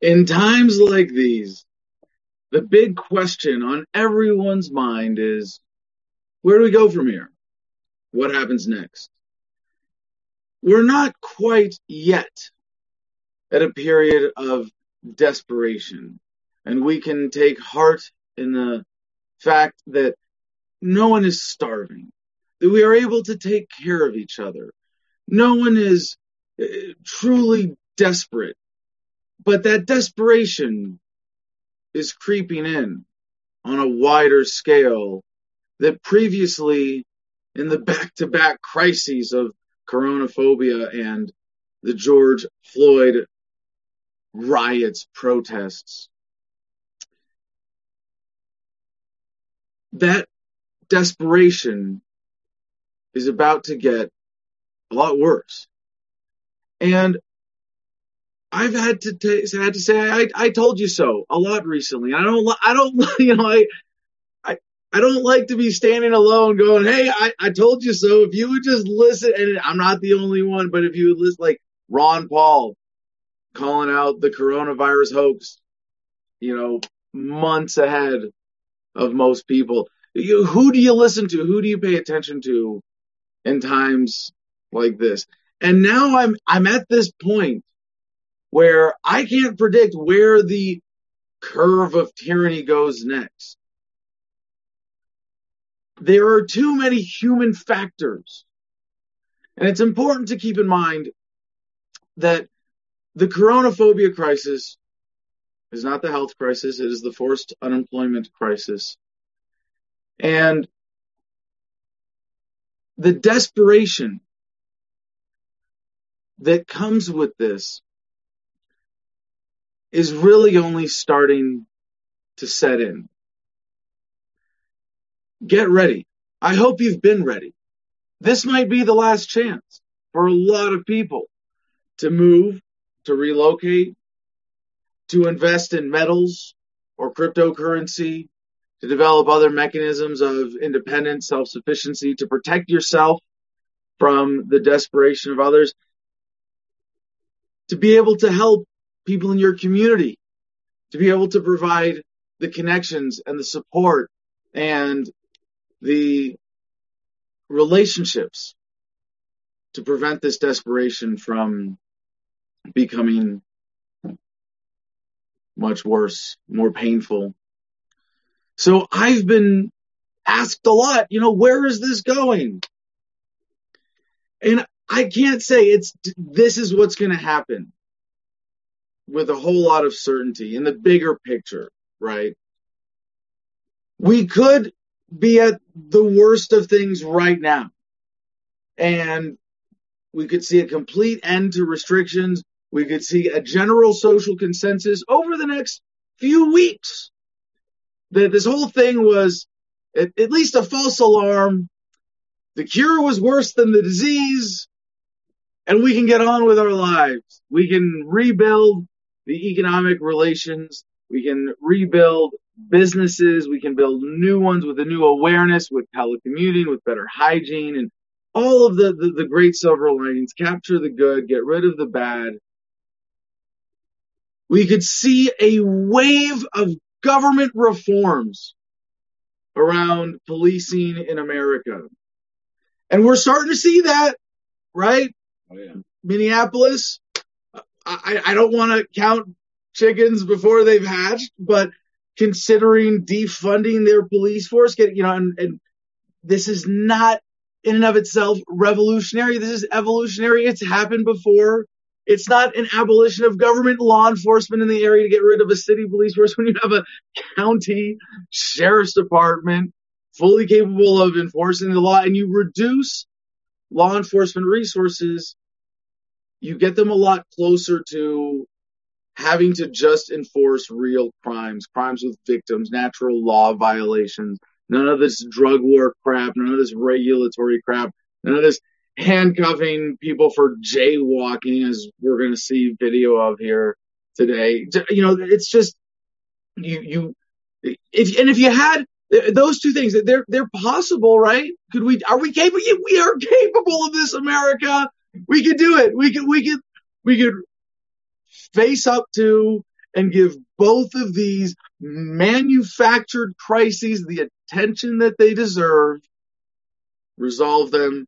In times like these, the big question on everyone's mind is where do we go from here? What happens next? We're not quite yet at a period of desperation, and we can take heart in the fact that no one is starving, that we are able to take care of each other. No one is uh, truly desperate but that desperation is creeping in on a wider scale that previously in the back to back crises of coronaphobia and the George Floyd riots, protests. That desperation is about to get a lot worse. And I've had to t- had to say I I told you so a lot recently. I don't I don't you know I I I don't like to be standing alone going, "Hey, I I told you so." If you would just listen and I'm not the only one, but if you would listen like Ron Paul calling out the coronavirus hoax, you know, months ahead of most people. You, who do you listen to? Who do you pay attention to in times like this? And now I'm I'm at this point where I can't predict where the curve of tyranny goes next. There are too many human factors. And it's important to keep in mind that the coronaphobia crisis is not the health crisis, it is the forced unemployment crisis. And the desperation that comes with this is really only starting to set in. Get ready. I hope you've been ready. This might be the last chance for a lot of people to move, to relocate, to invest in metals or cryptocurrency, to develop other mechanisms of independence, self-sufficiency, to protect yourself from the desperation of others, to be able to help people in your community to be able to provide the connections and the support and the relationships to prevent this desperation from becoming much worse, more painful. So I've been asked a lot, you know, where is this going? And I can't say it's, this is what's going to happen with a whole lot of certainty in the bigger picture, right? We could be at the worst of things right now. And we could see a complete end to restrictions. We could see a general social consensus over the next few weeks that this whole thing was at, at least a false alarm. The cure was worse than the disease and we can get on with our lives. We can rebuild the economic relations. We can rebuild businesses. We can build new ones with a new awareness, with telecommuting, with better hygiene, and all of the, the, the great silver linings. Capture the good, get rid of the bad. We could see a wave of government reforms around policing in America. And we're starting to see that, right? Oh, yeah. Minneapolis, I, I don't want to count chickens before they've hatched, but considering defunding their police force, get, you know, and, and this is not in and of itself revolutionary. This is evolutionary. It's happened before. It's not an abolition of government. Law enforcement in the area to get rid of a city police force when you have a county sheriff's department fully capable of enforcing the law and you reduce law enforcement resources you get them a lot closer to having to just enforce real crimes, crimes with victims, natural law violations, none of this drug war crap, none of this regulatory crap, none of this handcuffing people for jaywalking, as we're going to see video of here today. You know, it's just you, you, if and if you had Those two things, they're, they're possible, right? Could we, are we capable? We are capable of this, America. We could do it. We could, we could, we could face up to and give both of these manufactured crises the attention that they deserve, resolve them,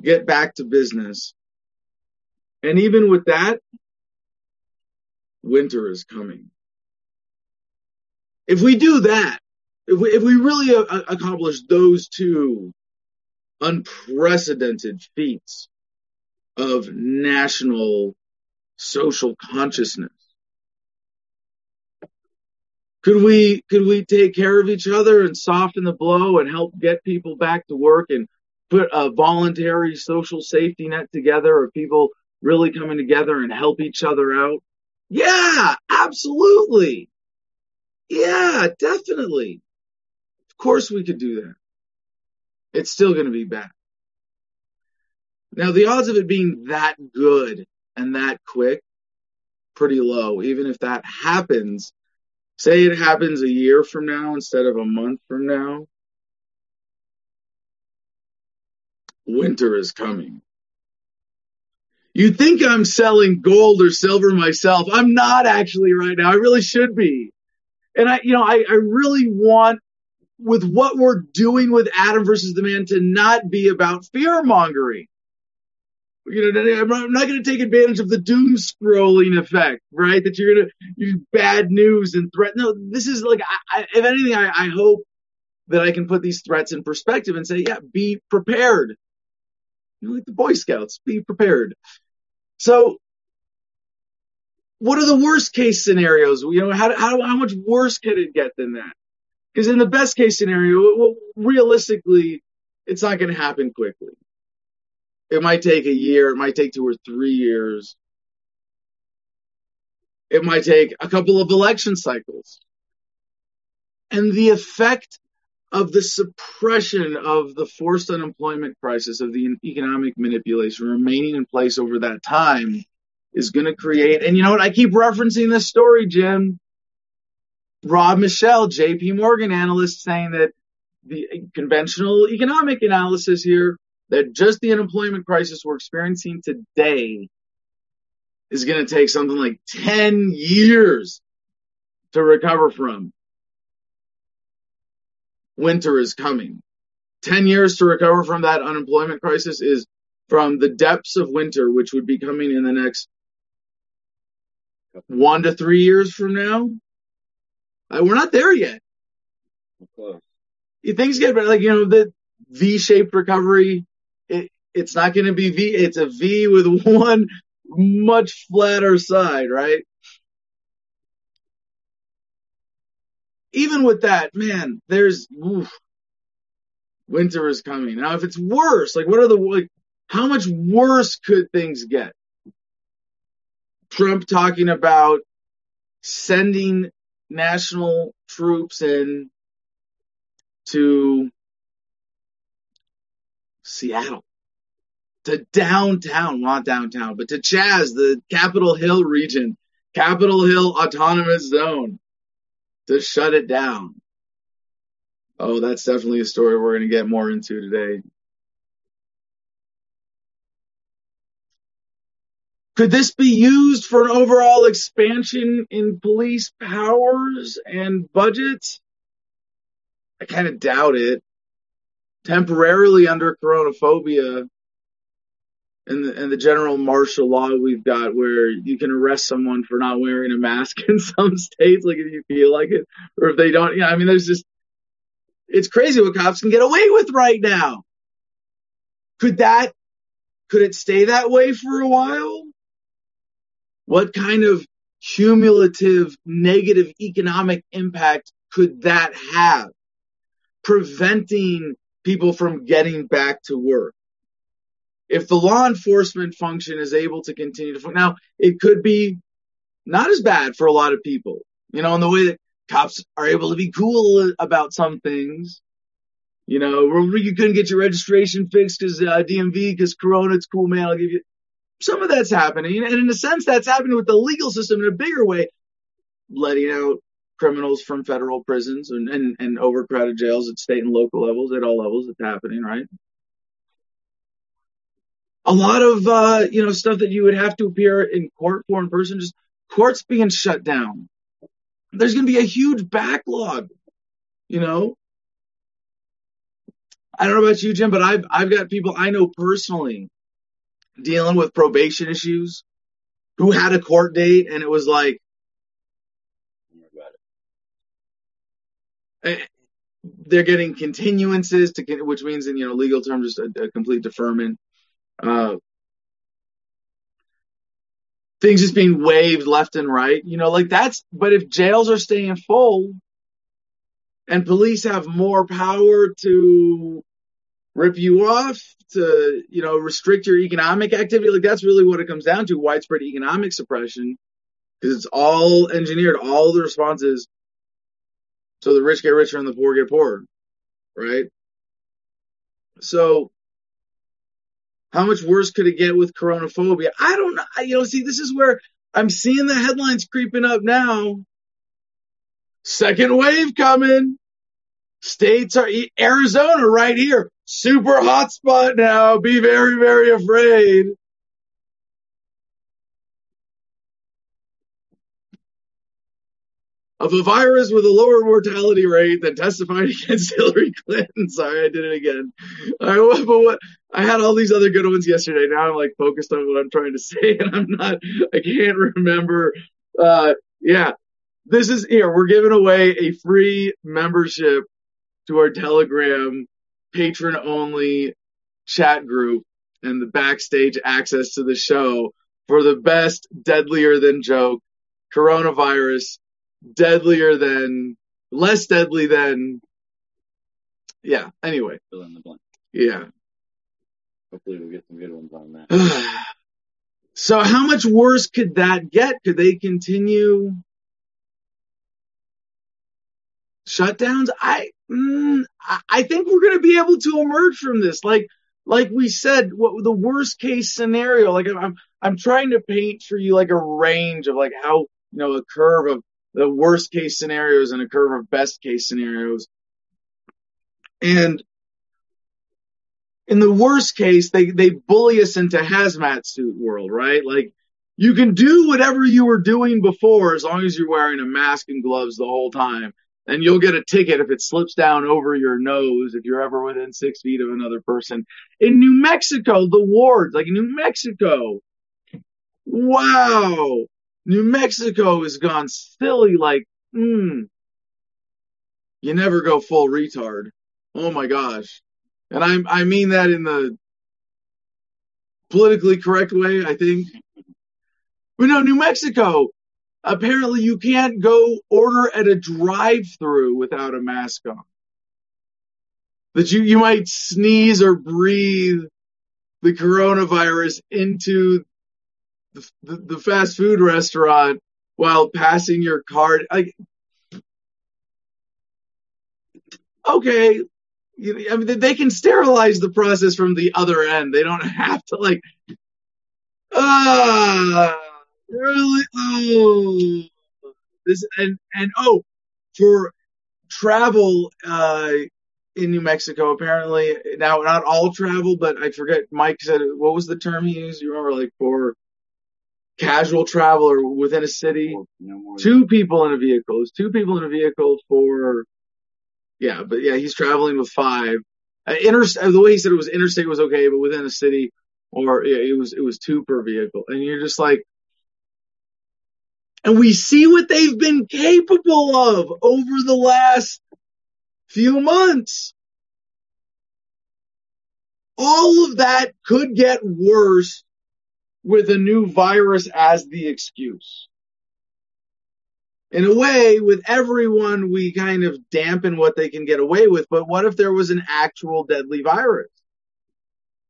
get back to business. And even with that, winter is coming. If we do that, if we, if we really a- accomplish those two unprecedented feats of national social consciousness, could we could we take care of each other and soften the blow and help get people back to work and put a voluntary social safety net together of people really coming together and help each other out? Yeah, absolutely. Yeah, definitely. Of course we could do that. It's still going to be bad. Now the odds of it being that good and that quick, pretty low. Even if that happens, say it happens a year from now instead of a month from now, winter is coming. You think I'm selling gold or silver myself. I'm not actually right now. I really should be. And I, you know, I, I really want with what we're doing with Adam versus the man to not be about fear mongering. You know, I'm not going to take advantage of the doom scrolling effect, right? That you're going to use bad news and threat. No, this is like, I, I, if anything, I, I hope that I can put these threats in perspective and say, yeah, be prepared. Like the Boy Scouts, be prepared. So, what are the worst case scenarios? You know, how, how, how much worse could it get than that? Because in the best case scenario, well, realistically, it's not going to happen quickly. It might take a year. It might take two or three years. It might take a couple of election cycles. And the effect of the suppression of the forced unemployment crisis, of the economic manipulation remaining in place over that time is going to create, and you know what? I keep referencing this story, Jim. Rob Michelle, JP Morgan analyst saying that the conventional economic analysis here that just the unemployment crisis we're experiencing today is going to take something like 10 years to recover from. Winter is coming. 10 years to recover from that unemployment crisis is from the depths of winter, which would be coming in the next one to three years from now. Uh, we're not there yet. Close. Things get better, like, you know, the V-shaped recovery it, it's not going to be V. It's a V with one much flatter side, right? Even with that, man, there's oof, winter is coming. Now, if it's worse, like what are the like, how much worse could things get? Trump talking about sending national troops in to Seattle to downtown, not downtown, but to Chaz, the Capitol Hill region, Capitol Hill Autonomous Zone, to shut it down. Oh, that's definitely a story we're going to get more into today. Could this be used for an overall expansion in police powers and budgets? I kind of doubt it temporarily under coronaphobia and the, and the general martial law we've got where you can arrest someone for not wearing a mask in some states, like if you feel like it, or if they don't, yeah, I mean, there's just, it's crazy what cops can get away with right now. Could that, could it stay that way for a while? What kind of cumulative negative economic impact could that have? Preventing people from getting back to work. If the law enforcement function is able to continue to now it could be not as bad for a lot of people, you know, in the way that cops are able to be cool about some things. You know, you couldn't get your registration fixed because uh, DMV, because Corona, it's cool, man. I'll give you some of that's happening, and in a sense, that's happening with the legal system in a bigger way, letting out criminals from federal prisons and, and, and overcrowded jails at state and local levels, at all levels. It's happening, right? A lot of, uh, you know, stuff that you would have to appear in court for in person, just courts being shut down. There's going to be a huge backlog, you know? I don't know about you, Jim, but I've, I've got people I know personally dealing with probation issues who had a court date and it was like, eh, they're getting continuances to, which means in, you know, legal terms, just a, a complete deferment. Uh, things just being waved left and right, you know, like that's, but if jails are staying full and police have more power to rip you off, to, you know, restrict your economic activity. Like that's really what it comes down to, widespread economic suppression. Because it's all engineered, all the responses. So the rich get richer and the poor get poorer. Right? So how much worse could it get with coronaphobia? I don't know. You know, see, this is where I'm seeing the headlines creeping up now. Second wave coming. States are Arizona right here. Super hot spot now. Be very, very afraid. Of a virus with a lower mortality rate than testified against Hillary Clinton. Sorry, I did it again. I, but what, I had all these other good ones yesterday. Now I'm like focused on what I'm trying to say and I'm not, I can't remember. Uh, yeah, this is here. We're giving away a free membership to our Telegram patron only chat group and the backstage access to the show for the best deadlier than joke coronavirus deadlier than less deadly than yeah anyway. Fill in the blank. Yeah. Hopefully we'll get some good ones on that. So how much worse could that get? Could they continue shutdowns? I mm, I think we're going to be able to emerge from this. Like, like we said, what the worst case scenario, like I'm, I'm trying to paint for you like a range of like how, you know, a curve of the worst case scenarios and a curve of best case scenarios. And in the worst case, they, they bully us into hazmat suit world, right? Like you can do whatever you were doing before as long as you're wearing a mask and gloves the whole time and you'll get a ticket if it slips down over your nose if you're ever within six feet of another person. In New Mexico, the wards, like New Mexico, wow, New Mexico has gone silly. Like, hmm, you never go full retard. Oh my gosh, and I I mean that in the politically correct way. I think. But no, New Mexico, apparently you can't go order at a drive-through without a mask on. That you, you might sneeze or breathe the coronavirus into the, the, fast food restaurant while passing your card. Like, okay, I mean, they can sterilize the process from the other end. They don't have to like, ah. Uh, Really? Oh, this and and oh, for travel uh, in New Mexico, apparently now not all travel, but I forget. Mike said what was the term he used? You remember, like for casual traveler within a city, no two people in a vehicle. It's two people in a vehicle for yeah, but yeah, he's traveling with five. Uh, inter the way he said it was interstate was okay, but within a city or yeah, it was it was two per vehicle, and you're just like and we see what they've been capable of over the last few months. All of that could get worse with a new virus as the excuse. In a way, with everyone, we kind of dampen what they can get away with, but what if there was an actual deadly virus?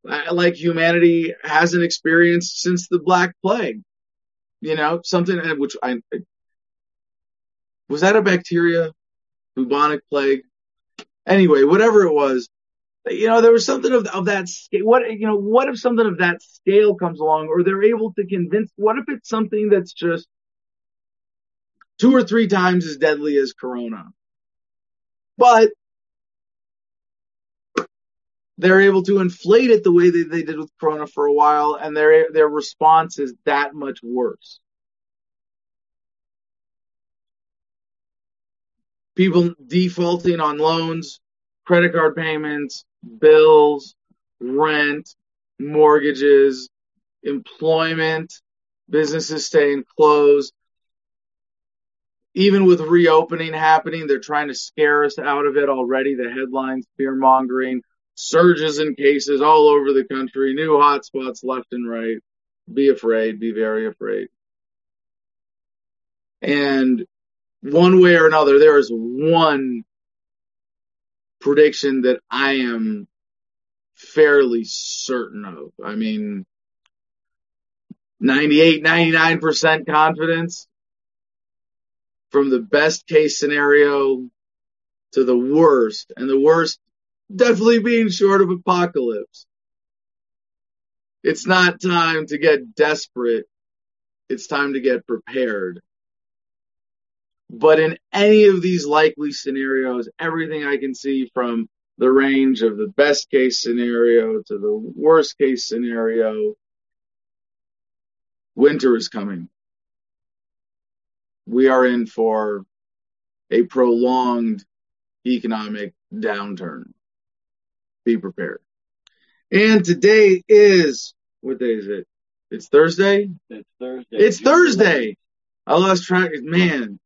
Like humanity hasn't experienced since the Black Plague you know, something which I was that a bacteria, bubonic plague. Anyway, whatever it was, you know, there was something of of that. What you know, what if something of that scale comes along, or they're able to convince? What if it's something that's just two or three times as deadly as corona. But they're able to inflate it the way that they did with corona for a while and their their response is that much worse. People defaulting on loans, credit card payments, bills, rent, mortgages, employment, businesses staying closed. Even with reopening happening, they're trying to scare us out of it already. The headlines, fear mongering, surges in cases all over the country, new hotspots left and right. Be afraid, be very afraid. And one way or another, there is one prediction that I am fairly certain of. I mean, 98, 99% confidence from the best case scenario to the worst. And the worst definitely being short of apocalypse. It's not time to get desperate. It's time to get prepared. But in any of these likely scenarios, everything I can see from the range of the best case scenario to the worst case scenario, winter is coming. We are in for a prolonged economic downturn. Be prepared. And today is, what day is it? It's Thursday? It's Thursday. It's Thursday. I lost track. Man,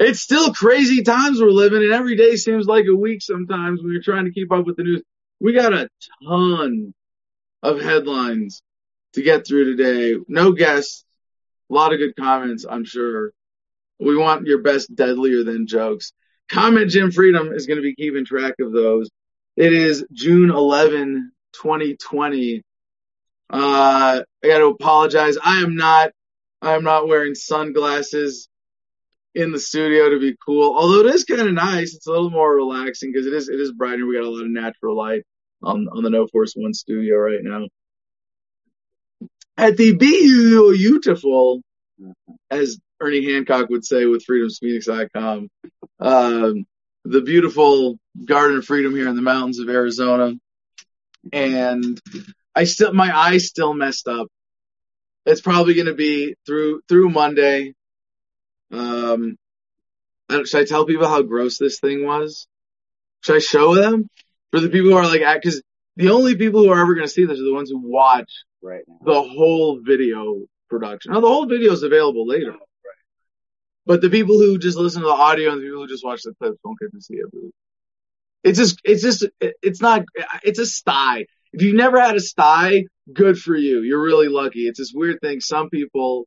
it's still crazy times we're living and every day seems like a week sometimes when you're trying to keep up with the news. We got a ton of headlines to get through today. No guests. A lot of good comments, I'm sure. We want your best deadlier than jokes. Comment Jim Freedom is going to be keeping track of those. It is June 11, 2020. Uh, I got to apologize. I am not, I am not wearing sunglasses in the studio to be cool. Although it is kind of nice. It's a little more relaxing because it is, it is brighter. We got a lot of natural light on, on the No Force One studio right now. At the beautiful, as Ernie Hancock would say with freedomsphoenix.com, um, the beautiful Garden of Freedom here in the mountains of Arizona. And I still, my eyes still messed up. It's probably going to be through, through Monday. Um, should I tell people how gross this thing was? Should I show them for the people who are like, cause the only people who are ever going to see this are the ones who watch right now. the whole video production. Now the whole video is available later. But the people who just listen to the audio and the people who just watch the clips won't get to see it. Really. It's just, it's just, it's not, it's a sty. If you've never had a sty, good for you. You're really lucky. It's this weird thing. Some people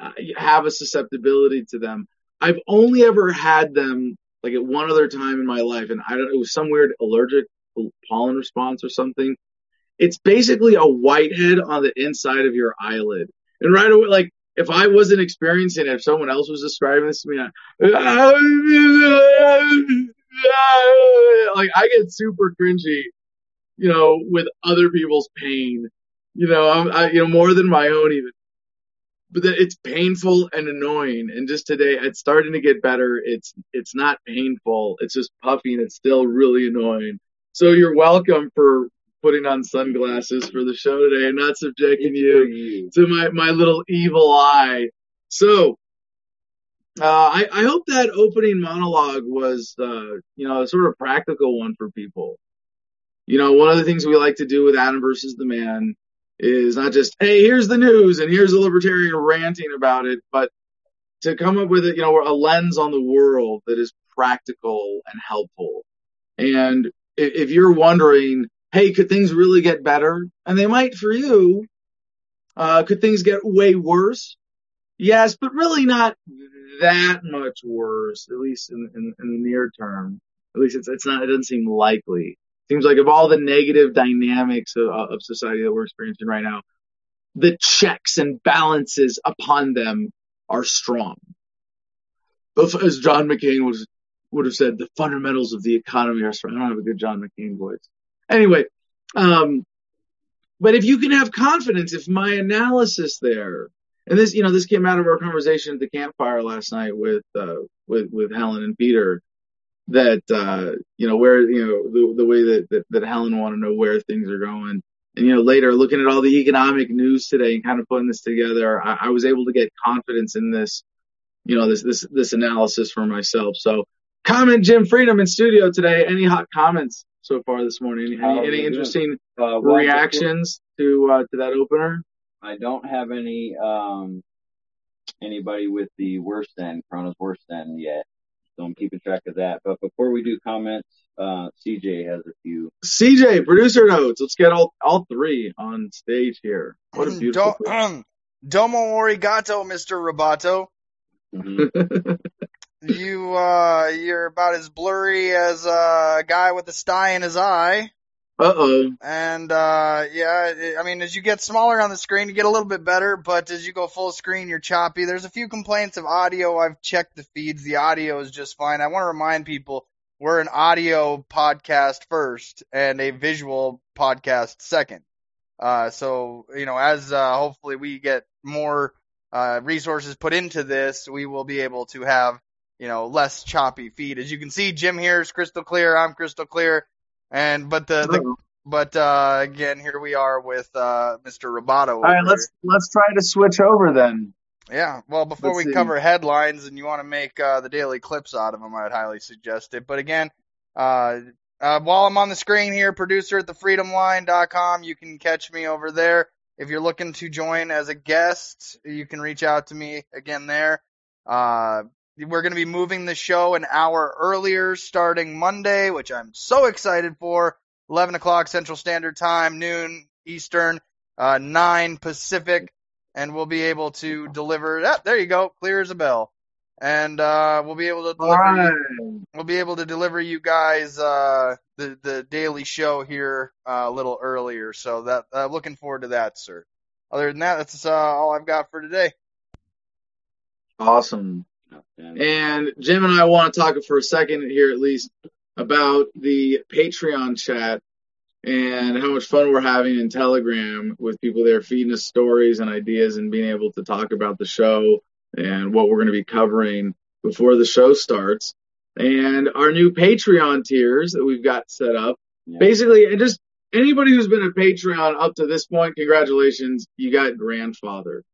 Uh, have a susceptibility to them. I've only ever had them like at one other time in my life, and I don't. It was some weird allergic pollen response or something. It's basically a whitehead on the inside of your eyelid, and right away, like if I wasn't experiencing it, if someone else was describing this to me, I, like I get super cringy, you know, with other people's pain, you know, I'm, I, you know, more than my own even. But it's painful and annoying. And just today, it's starting to get better. It's it's not painful. It's just puffy and it's still really annoying. So you're welcome for putting on sunglasses for the show today and not subjecting you, you. to my, my little evil eye. So, uh, I, I hope that opening monologue was, uh, you know, a sort of practical one for people. You know, one of the things we like to do with Adam versus the man is not just, hey, here's the news and here's a libertarian ranting about it, but to come up with, you know, a lens on the world that is practical and helpful. And if you're wondering, hey, could things really get better? And they might for you. Uh, could things get way worse? Yes, but really not that much worse, at least in, in, in the near term. At least it's, it's not, it doesn't seem likely. Seems like of all the negative dynamics of, of society that we're experiencing right now, the checks and balances upon them are strong. As John McCain would, would have said, the fundamentals of the economy are strong. I don't have a good John McCain voice. Anyway, um, but if you can have confidence, if my analysis there and this, you know, this came out of our conversation at the campfire last night with uh, with with Helen and Peter. That uh, you know where you know the, the way that, that that Helen want to know where things are going, and you know later looking at all the economic news today and kind of putting this together, I, I was able to get confidence in this, you know, this this this analysis for myself. So comment Jim Freedom in studio today. Any hot comments so far this morning? Any, any interesting Uh, one, reactions to uh, to that opener? I don't have any um anybody with the worst end, Corona's worst end yet. So I'm keeping track of that. But before we do comments, uh, CJ has a few. CJ, producer notes. Let's get all all three on stage here. What a beautiful. Do- Domo arigato, Mr. Roboto. Mhm. You, uh, you're about as blurry as uh, a guy with a sty in his eye. Uh oh. And, uh, yeah, I mean, as you get smaller on the screen, you get a little bit better, but as you go full screen, you're choppy. There's a few complaints of audio. I've checked the feeds. The audio is just fine. I want to remind people we're an audio podcast first and a visual podcast second. Uh, so, you know, as, uh, hopefully we get more, uh, resources put into this, we will be able to have, you know, less choppy feed. As you can see, Jim here is crystal clear. I'm crystal clear. And, but the, the but uh, again, here we are with uh, Mr. Roboto. All right, let's let's try to switch over then. Yeah. Well, before let's we see. cover headlines and you want to make uh, the daily clips out of them, I'd highly suggest it. But again, uh, uh, while I'm on the screen here, producer at thefreedomline.com, you can catch me over there. If you're looking to join as a guest, you can reach out to me again there. Uh, we're going to be moving the show an hour earlier starting Monday, which I'm so excited for. 11 o'clock Central Standard Time, noon Eastern, uh, 9 Pacific, and we'll be able to deliver. Ah, there you go, clear as a bell. And uh, we'll be able to deliver. right. We'll be able to deliver you guys uh, the the daily show here uh, a little earlier. So that uh, looking forward to that, sir. Other than that, that's uh, all I've got for today. Awesome. And Jim and I want to talk for a second here, at least, about the Patreon chat and how much fun we're having in Telegram with people there feeding us stories and ideas and being able to talk about the show and what we're going to be covering before the show starts. And our new Patreon tiers that we've got set up. Yeah. Basically, and just anybody who's been a Patreon up to this point, congratulations, you got grandfather.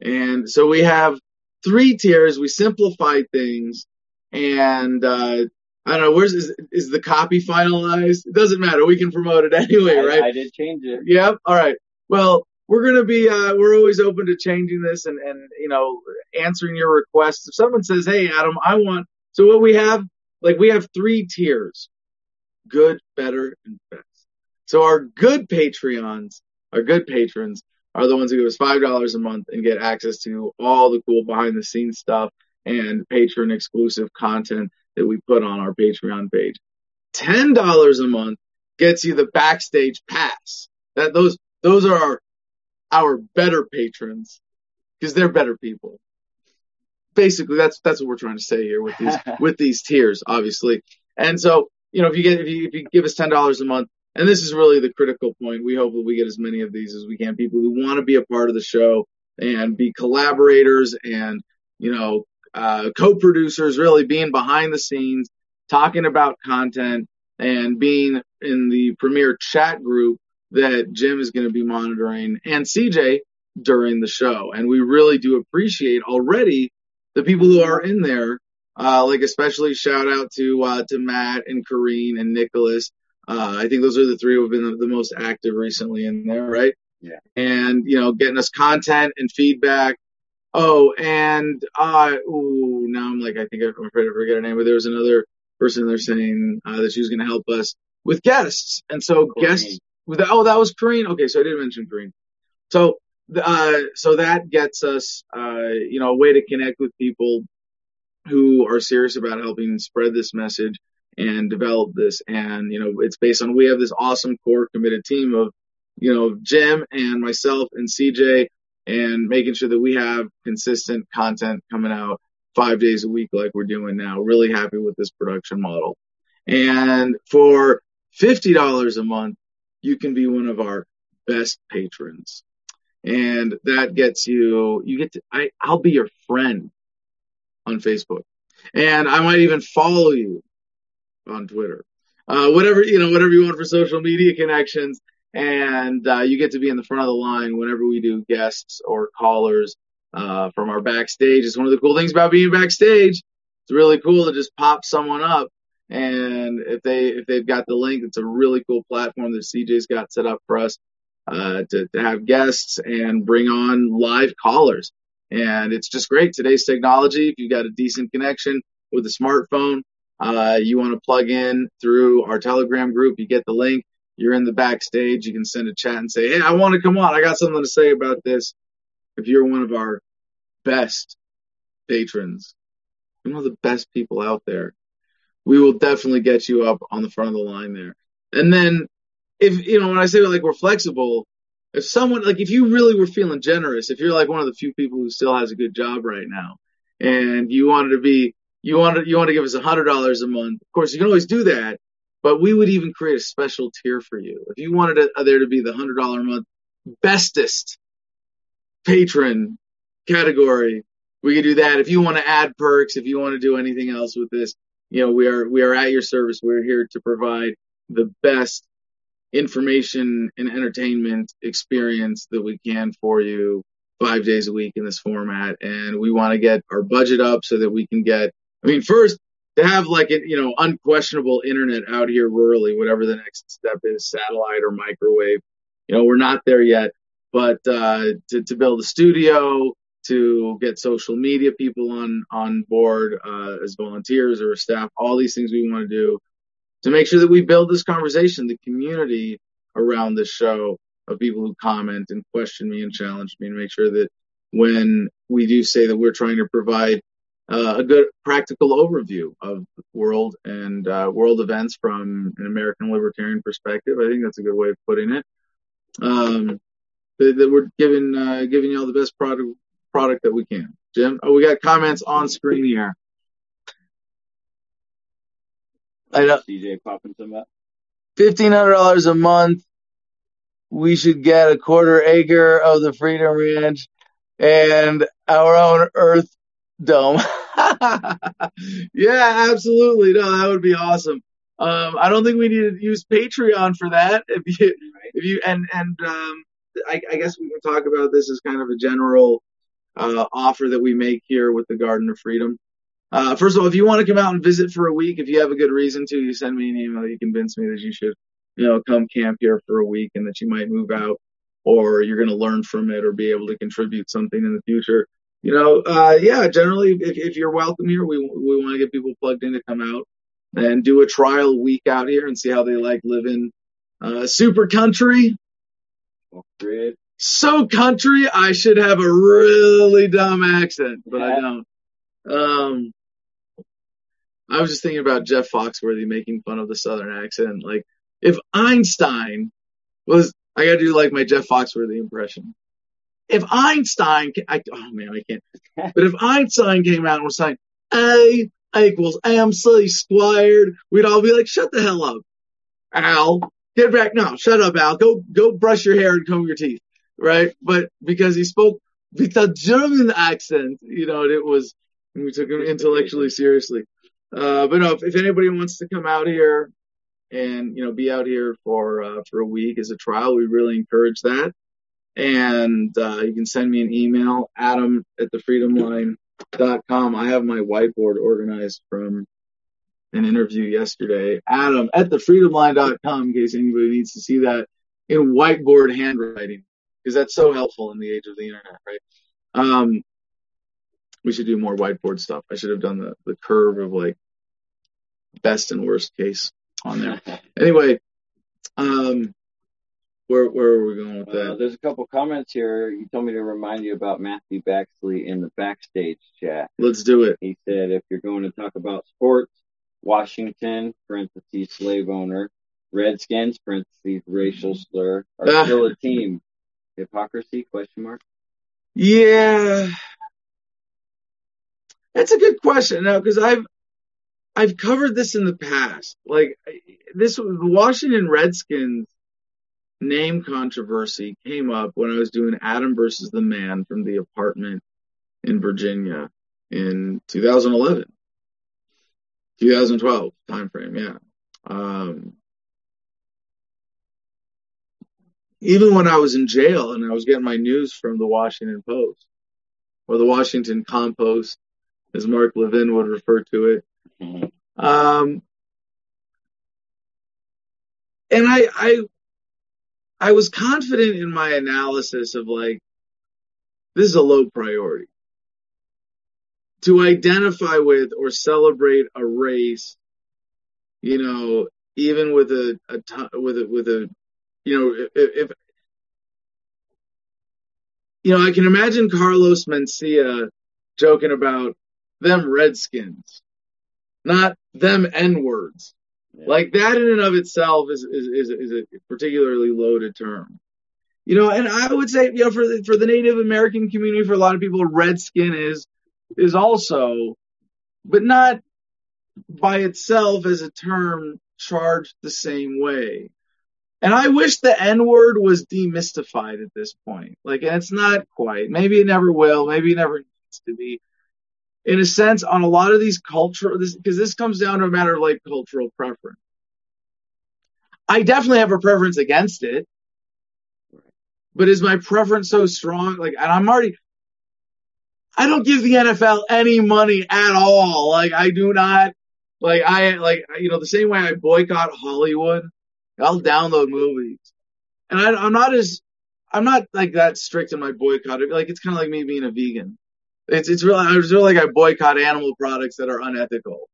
And so we have three tiers. We simplified things, and uh, I don't know. Where's is, is the copy finalized? It doesn't matter. We can promote it anyway, I, right? I did change it. Yep. All right. Well, we're gonna be. Uh, we're always open to changing this and and you know answering your requests. If someone says, "Hey, Adam, I want," so what we have, like we have three tiers: good, better, and best. So our good Patreons, our good patrons, are the ones who give us five dollars a month and get access to all the cool behind the scenes stuff and patron exclusive content that we put on our Patreon page. Ten dollars a month gets you the backstage pass. That those those are our our better patrons because they're better people. Basically, that's that's what we're trying to say here with these with these tiers, obviously. And so, you know, if you get if you, if you give us ten dollars a month, and this is really the critical point, we hope that we get as many of these as we can. People who want to be a part of the show and be collaborators and you know uh, co-producers, really being behind the scenes, talking about content, and being in the premier chat group that Jim is going to be monitoring and CJ during the show. And we really do appreciate already the people who are in there. Uh, like especially shout out to uh, to Matt and Kareen and Nicholas. Uh, I think those are the three who have been the, most active recently in there, right? Yeah. And you know, getting us content and feedback. Oh, and uh, ooh, now I'm like, I think I'm afraid to forget her name, but there was another person there saying uh, that she was going to help us with guests, and so Courtney. guests. With the, oh, that was Kareen. Okay, so I didn't mention Kareen. So, uh, so that gets us, uh, you know, a way to connect with people who are serious about helping spread this message and develop this. And, you know, it's based on, we have this awesome core committed team of, you know, Jim and myself and CJ and making sure that we have consistent content coming out five days a week like we're doing now. Really happy with this production model. And for $50 a month, you can be one of our best patrons. and that gets you. You get to. I I'll be your friend on Facebook, and I might even follow you on Twitter. Uh, whatever you know, whatever you want for social media connections, and uh, you get to be in the front of the line whenever we do guests or callers uh, from our backstage. It's one of the cool things about being backstage. It's really cool to just pop someone up, and if they if they've got the link, it's a really cool platform that CJ's got set up for us uh, to to have guests and bring on live callers. And it's just great. Today's technology, if you've got a decent connection with a smartphone, uh, you want to plug in through our Telegram group, you get the link. You're in the backstage. You can send a chat and say, Hey, I want to come on. I got something to say about this. If you're one of our best patrons, one of the best people out there, we will definitely get you up on the front of the line there. And then if, you know, when I say like we're flexible, if someone, like if you really were feeling generous, if you're like one of the few people who still has a good job right now and you wanted to be, you wanted, you want to give us a hundred dollars a month, of course you can always do that, but we would even create a special tier for you. If you wanted it, uh, there to be the hundred dollar a month bestest patron category, we could do that. If you want to add perks, if you want to do anything else with this, you know, we are, we are at your service. We're here to provide the best information and entertainment experience that we can for you five days a week in this format. And we want to get our budget up so that we can get, I mean, first to have like an you know, unquestionable internet out here rurally, whatever the next step is, satellite or microwave. You know, we're not there yet, but, uh, to, to build a studio, to get social media people on, on board, uh, as volunteers or staff, all these things we want to do to make sure that we build this conversation, the community around this show of people who comment and question me and challenge me and make sure that when we do say that we're trying to provide uh, a good practical overview of world and uh, world events from an American libertarian perspective. I think that's a good way of putting it. Um, that, that we're giving uh, giving y'all the best product product that we can. Jim, oh, we got comments on screen here. I know. CJ popping some up. Fifteen hundred dollars a month. We should get a quarter acre of the Freedom Ranch and our own Earth Dome. yeah, absolutely. No, that would be awesome. Um, I don't think we need to use Patreon for that. If you, if you, and and um, I, I guess we can talk about this as kind of a general uh, offer that we make here with the Garden of Freedom. Uh, first of all, if you want to come out and visit for a week, if you have a good reason to, you send me an email. You convince me that you should, you know, come camp here for a week and that you might move out or you're going to learn from it or be able to contribute something in the future. You know, uh, yeah, generally, if, if you're welcome here, we, we want to get people plugged in to come out and do a trial week out here and see how they like living, uh, super country. So country, I should have a really dumb accent, but I don't. Um, I was just thinking about Jeff Foxworthy making fun of the Southern accent. Like, if Einstein was, I gotta do like my Jeff Foxworthy impression. If Einstein, I, oh man, I can't. But if Einstein came out and was saying, A equals MC squared, we'd all be like, shut the hell up. Al, get back now. Shut up, Al. Go, go brush your hair and comb your teeth. Right? But because he spoke with a German accent, you know, it was, we took him intellectually seriously. Uh, but no, if, if anybody wants to come out here and, you know, be out here for, uh, for a week as a trial, we really encourage that. And, uh, you can send me an email, adam at thefreedomline.com. I have my whiteboard organized from an interview yesterday. Adam at thefreedomline.com in case anybody needs to see that in whiteboard handwriting because that's so helpful in the age of the internet, right? Um, we should do more whiteboard stuff. I should have done the, the curve of like best and worst case on there. Anyway, um, where where are we going with Uh, that? there's a couple comments here. You told me to remind you about Matthew Baxley in the backstage chat. Let's do it. He said if you're going to talk about sports, Washington, parentheses, slave owner, Redskins, parentheses, racial slur, are Ah. still a team. Hypocrisy, question mark. Yeah, that's a good question now because I've I've covered this in the past. Like this, the Washington Redskins name controversy came up when I was doing Adam versus the Man from the apartment in Virginia in 2011, 2012 timeframe. Yeah. Um, even when I was in jail and I was getting my news from the Washington Post or the Washington Compost, as Mark Levin would refer to it. Mm-hmm. Um, and I, I, I was confident in my analysis of like, this is a low priority. To identify with or celebrate a race, you know, even with a, with a, with a, you know, if, if, you know, I can imagine Carlos Mencia joking about them Redskins, not them N words. Like that in and of itself is, is, is, is a particularly loaded term. You know, and I would say, you know, for the, for the Native American community, for a lot of people, redskin is, is also, but not by itself as a term charged the same way. And I wish the N word was demystified at this point. Like, and it's not quite. Maybe it never will. Maybe it never needs to be. In a sense, on a lot of these cultural, because this, this comes down to a matter of like cultural preference. I definitely have a preference against it. But is my preference so strong? Like, and I'm already, I don't give the NFL any money at all. Like, I do not, like, I, like, you know, the same way I boycott Hollywood, I'll download movies. And I, I'm not as, I'm not like that strict in my boycott. Like, it's kind of like me being a vegan. It's, it's really, I feel like I boycott animal products that are unethical.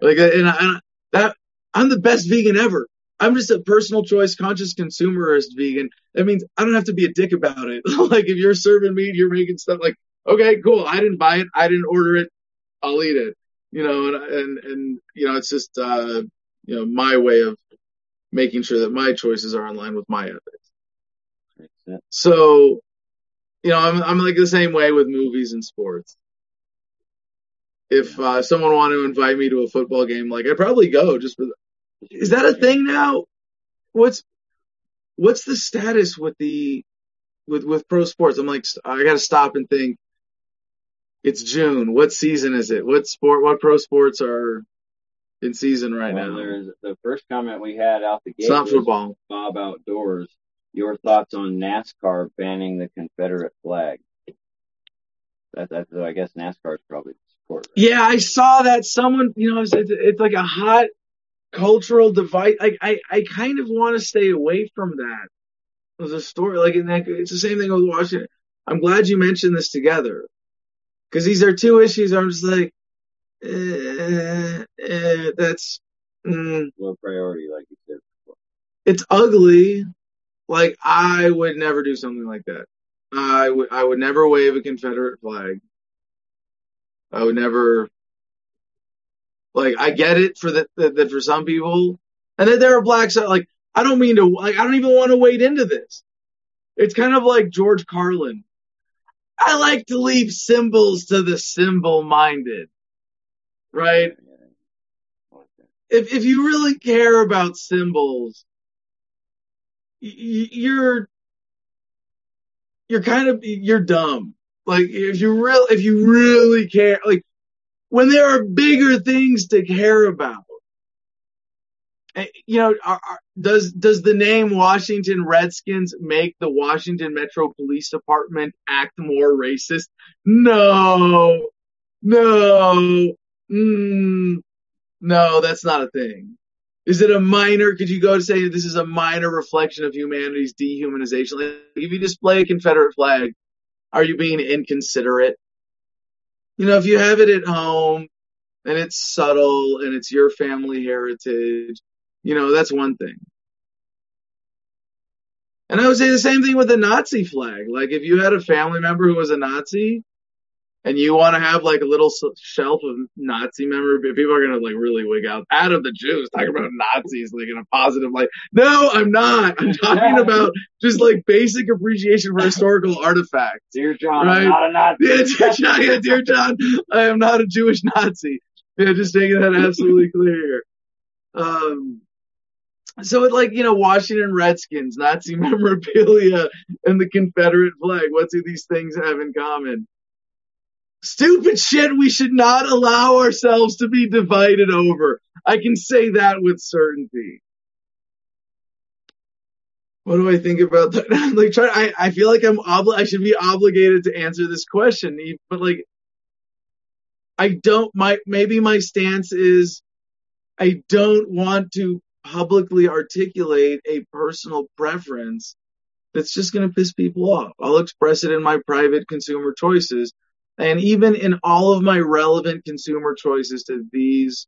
Like, and I, that, I'm the best vegan ever. I'm just a personal choice, conscious consumerist vegan. That means I don't have to be a dick about it. like if you're serving meat, you're making stuff like, okay, cool. I didn't buy it. I didn't order it. I'll eat it. You know, and, and, and, you know, it's just, uh, you know, my way of making sure that my choices are in line with my ethics. So, you know, I'm, I'm like the same way with movies and sports. If, uh, someone wanted to invite me to a football game, like I'd probably go just for the, is that a thing now? What's what's the status with the with with pro sports? I'm like I got to stop and think. It's June. What season is it? What sport? What pro sports are in season right Well, now? there's the first comment we had out the gate It's not football. Bob Outdoors. Your thoughts on NASCAR banning the Confederate flag? That, that's so I guess NASCAR is probably the sport. Right? Yeah, I saw that. Someone, you know, it's, it's, it's like a hot cultural divide. Like I, I kind of want to stay away from that. There's a story like in that. It's the same thing with Washington. I'm glad you mentioned this together because these are two issues. I'm just like, eh, eh, that's. Mm, Low priority, like you said. before. it's ugly. Like I would never do something like that. I would I would never wave a Confederate flag. I would never like I get it for that that, for some people and that there are blacks that like I don't mean to like I don't even want to wade into this. It's kind of like George Carlin. I like to leave symbols to the symbol minded. Right? If if you really care about symbols, you're you're kind of you're dumb. Like if you real if you really care, like when there are bigger things to care about. Eh, You know, are, are, does does the name Washington Redskins make the Washington Metro Police Department act more racist? No, no, mm, no, that's not a thing. Is it a minor? Could you go to say this is a minor reflection of humanity's dehumanization? Like, if you display a Confederate flag, are you being inconsiderate? You know, if you have it at home and it's subtle and it's your family heritage, you know, that's one thing. And I would say the same thing with the Nazi flag. Like if you had a family member who was a Nazi and you want to have like a little shelf of Nazi memorabilia, people are going to like really wig out. Out of the Jews, talking about Nazis like in a positive light. No, I'm not. I'm talking about just like basic appreciation for historical artifacts. Dear John, Right. I'm not a Nazi. Yeah, dear John, yeah, dear John, I am not a Jewish Nazi. Yeah, just making that absolutely clear. Um, So it like, you know, Washington Redskins, Nazi memorabilia, and the Confederate flag. What do these things have in common? Stupid shit we should not allow ourselves to be divided over. I can say that with certainty. What do I think about that? like, try. I, I feel like I'm obli- I should be obligated to answer this question, but like, I don't. My maybe my stance is, I don't want to publicly articulate a personal preference that's just going to piss people off. I'll express it in my private consumer choices, and even in all of my relevant consumer choices to these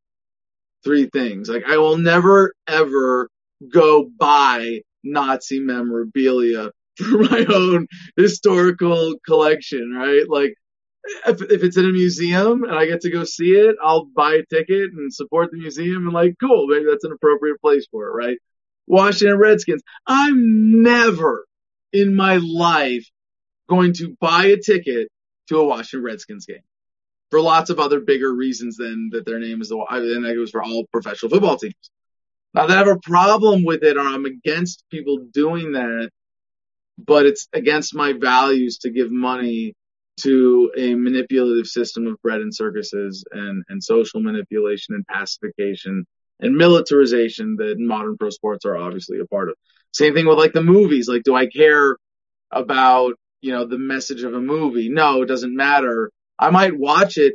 three things. Like, I will never ever go buy Nazi memorabilia for my own historical collection, right? Like, if, if it's in a museum and I get to go see it, I'll buy a ticket and support the museum and like, cool, maybe that's an appropriate place for it, right? Washington Redskins. I'm never in my life going to buy a ticket to a Washington Redskins game for lots of other bigger reasons than that their name is the, and it was for all professional football teams. Now that I have a problem with it or I'm against people doing that, but it's against my values to give money to a manipulative system of bread and circuses and, and social manipulation and pacification and militarization that modern pro sports are obviously a part of. Same thing with like the movies. Like, do I care about, you know, the message of a movie? No, it doesn't matter. I might watch it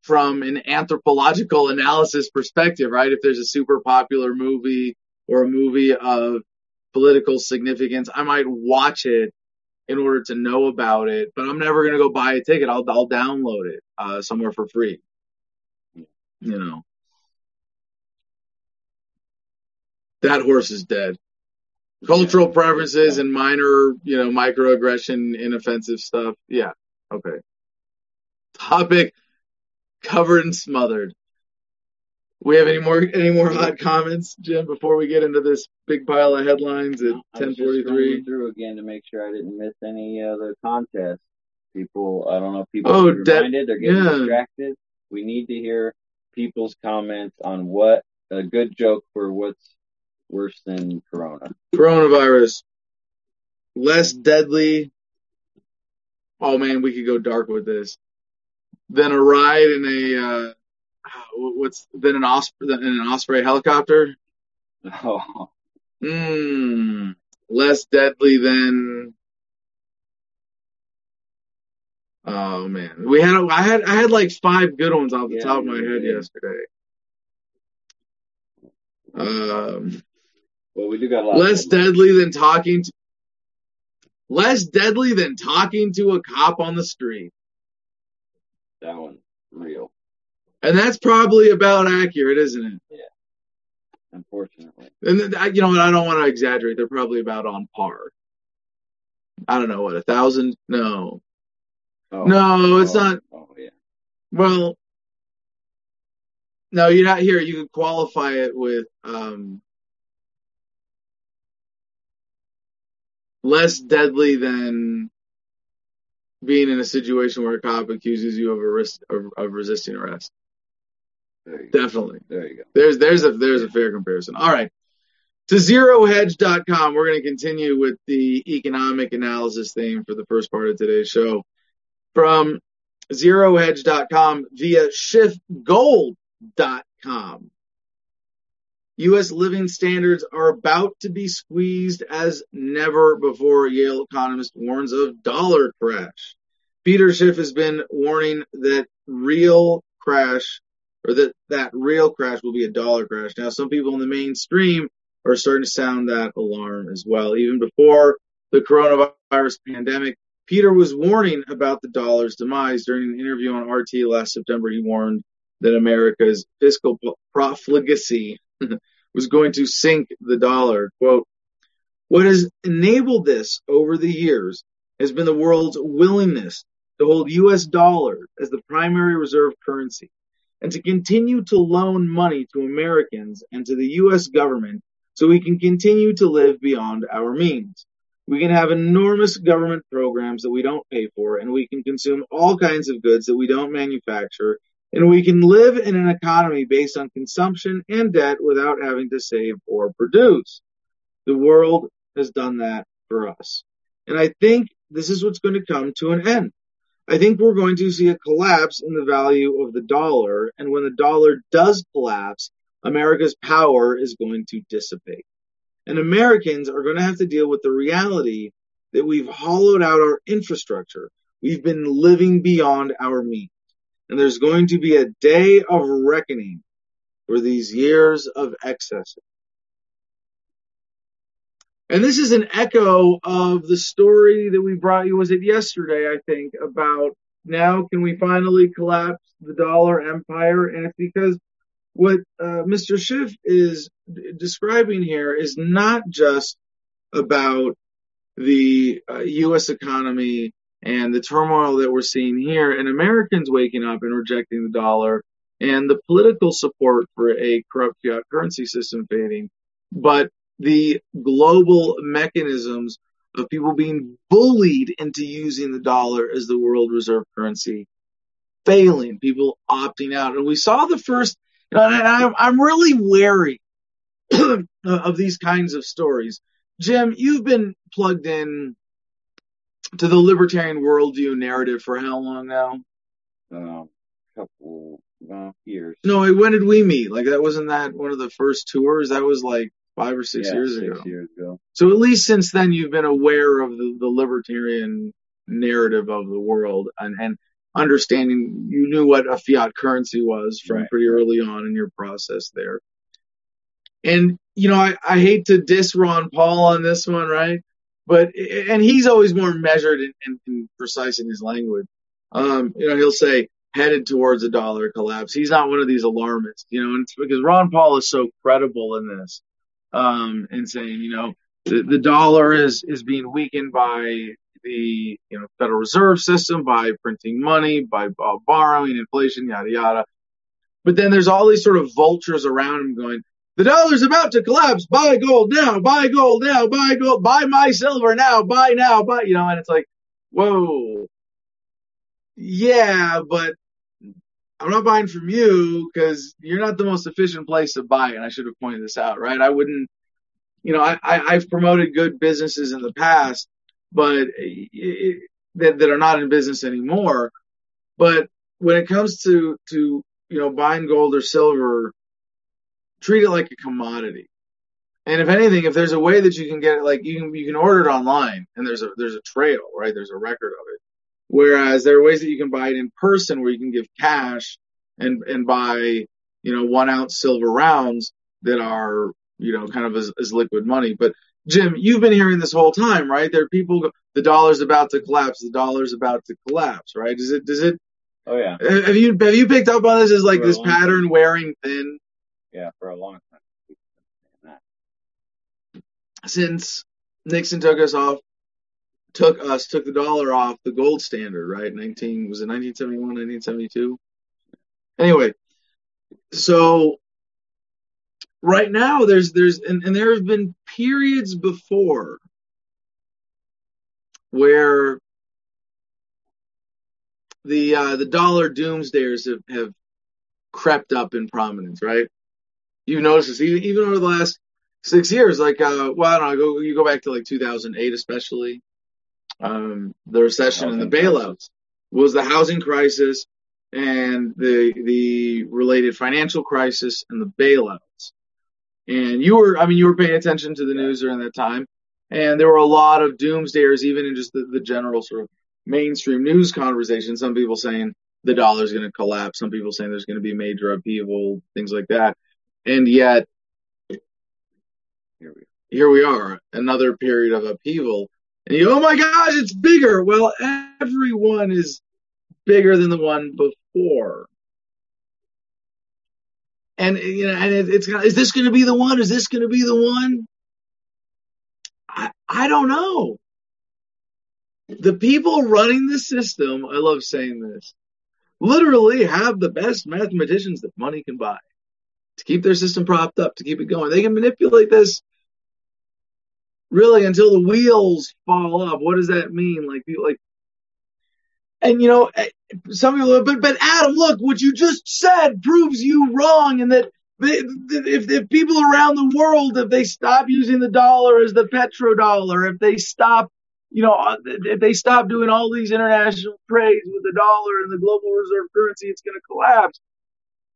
from an anthropological analysis perspective, right? If there's a super popular movie or a movie of political significance, I might watch it in order to know about it, but I'm never going to go buy a ticket. I'll, I'll download it, uh, somewhere for free. You know, that horse is dead. Cultural preferences and minor, you know, microaggression, inoffensive stuff. Yeah. Okay. Topic covered and smothered. We have any more any more hot comments, Jim, before we get into this big pile of headlines at ten forty three? Through again to make sure I didn't miss any other contests. People, I don't know if people oh, are reminded, they're getting yeah. distracted. We need to hear people's comments on what a good joke for what's worse than Corona. Coronavirus, less deadly. Oh man, we could go dark with this than a ride in a uh, what's than an osprey than an osprey helicopter. Oh. Hmm. Less deadly than. Oh man, we had I had I had like five good ones off the yeah, top of my head yeah. yesterday. Um. Well, we do got a lot. Less deadly than talking. To, less deadly than talking to a cop on the street. That one real. And that's probably about accurate, isn't it? Yeah. Unfortunately. And you know what? I don't want to exaggerate. They're probably about on par. I don't know what a thousand. No. Oh, no, it's oh, not. Oh yeah. Well, no, you're not here. You could qualify it with um, less deadly than being in a situation where a cop accuses you of, a risk, of, of resisting arrest. Definitely. There you go. There's there's a there's a fair comparison. All right. To zerohedge.com, we're going to continue with the economic analysis theme for the first part of today's show. From zerohedge.com via schiffgold.com. U.S. living standards are about to be squeezed as never before, Yale economist warns of dollar crash. Peter Schiff has been warning that real crash or that that real crash will be a dollar crash. Now, some people in the mainstream are starting to sound that alarm as well. Even before the coronavirus pandemic, Peter was warning about the dollar's demise during an interview on RT last September. He warned that America's fiscal profligacy was going to sink the dollar. Quote, what has enabled this over the years has been the world's willingness to hold US dollars as the primary reserve currency and to continue to loan money to Americans and to the US government so we can continue to live beyond our means. We can have enormous government programs that we don't pay for, and we can consume all kinds of goods that we don't manufacture, And we can live in an economy based on consumption and debt without having to save or produce. The world has done that for us. And I think this is what's going to come to an end. I think we're going to see a collapse in the value of the dollar. And when the dollar does collapse, America's power is going to dissipate. And Americans are going to have to deal with the reality that we've hollowed out our infrastructure. We've been living beyond our means. And there's going to be a day of reckoning for these years of excess. And this is an echo of the story that we brought you, was it yesterday, I think, about now can we finally collapse the dollar empire? And it's because what uh, Mr. Schiff is d- describing here is not just about the uh, U.S. economy and the turmoil that we're seeing here and Americans waking up and rejecting the dollar and the political support for a corrupt fiat currency system fading, but the global mechanisms of people being bullied into using the dollar as the world reserve currency failing, people opting out. And we saw the first, I'm really wary of these kinds of stories. Jim, you've been plugged in to the libertarian worldview narrative for how long now? Um, couple uh, years. No, when did we meet? Like that wasn't that one of the first tours? That was like five or six yeah, years six ago. years ago. So at least since then, you've been aware of the, the libertarian narrative of the world and, and understanding you knew what a fiat currency was from Right. pretty early on in your process there. And, you know, I, I hate to diss Ron Paul on this one, right? But, and he's always more measured and, and, and precise in his language. Um, you know, he'll say headed towards a dollar collapse. He's not one of these alarmists, you know, and it's because Ron Paul is so credible in this um, and saying, you know, the, the dollar is, is being weakened by the, you know, Federal Reserve System, by printing money, by uh, borrowing, inflation, yada, yada. But then there's all these sort of vultures around him going, the dollar's about to collapse. Buy gold now. Buy gold now. Buy gold. Buy my silver now. Buy now. Buy, you know, and it's like, whoa. Yeah, but I'm not buying from you because you're not the most efficient place to buy. And I should have pointed this out, right? I wouldn't, you know, I, I, I've promoted good businesses in the past, but it, that, that are not in business anymore. But when it comes to, to, you know, buying gold or silver, treat it like a commodity. And if anything, if there's a way that you can get it, like you can, you can order it online and there's a, there's a trail, right? There's a record of it. Whereas there are ways that you can buy it in person where you can give cash and, and buy, you know, one ounce silver rounds that are, you know, kind of as, as liquid money. But Jim, you've been hearing this whole time, right? There are people, go, the dollar's about to collapse. The dollar's about to collapse, right? Does it, does it, Oh yeah, have you, have you picked up on this as like this pattern wearing thin yeah, for a long time. Since Nixon took us off, took us, took the dollar off the gold standard, right? 19, was it 1971, 1972? Anyway, so right now there's, there's, and, and there have been periods before where the, uh, the dollar doomsdayers have, have crept up in prominence, right? You notice this even, even over the last six years, like, uh, well, I don't know, go, you go back to like 2008, especially, um, the recession and the bailouts was the housing crisis and the, the related financial crisis and the bailouts. And you were, I mean, you were paying attention to the news during that time. And there were a lot of doomsdayers, even in just the, the general sort of mainstream news conversation. Some people saying the dollar's going to collapse. Some people saying there's going to be major upheaval, things like that. And yet Here we are, another period of upheaval. And you, oh my gosh, it's bigger. Well, everyone is bigger than the one before. And you know, and it, it's is this going to be the one? Is this going to be the one? I I don't know. The people running the system, I love saying this, literally have the best mathematicians that money can buy to keep their system propped up, to keep it going. They can manipulate this really until the wheels fall off. What does that mean? Like, like, and you know, eh, some people, but but Adam, look, what you just said proves you wrong, and that if, if people around the world, if they stop using the dollar as the petrodollar, if they stop, you know, uh, if they stop doing all these international trades with the dollar and the global reserve currency, it's going to collapse.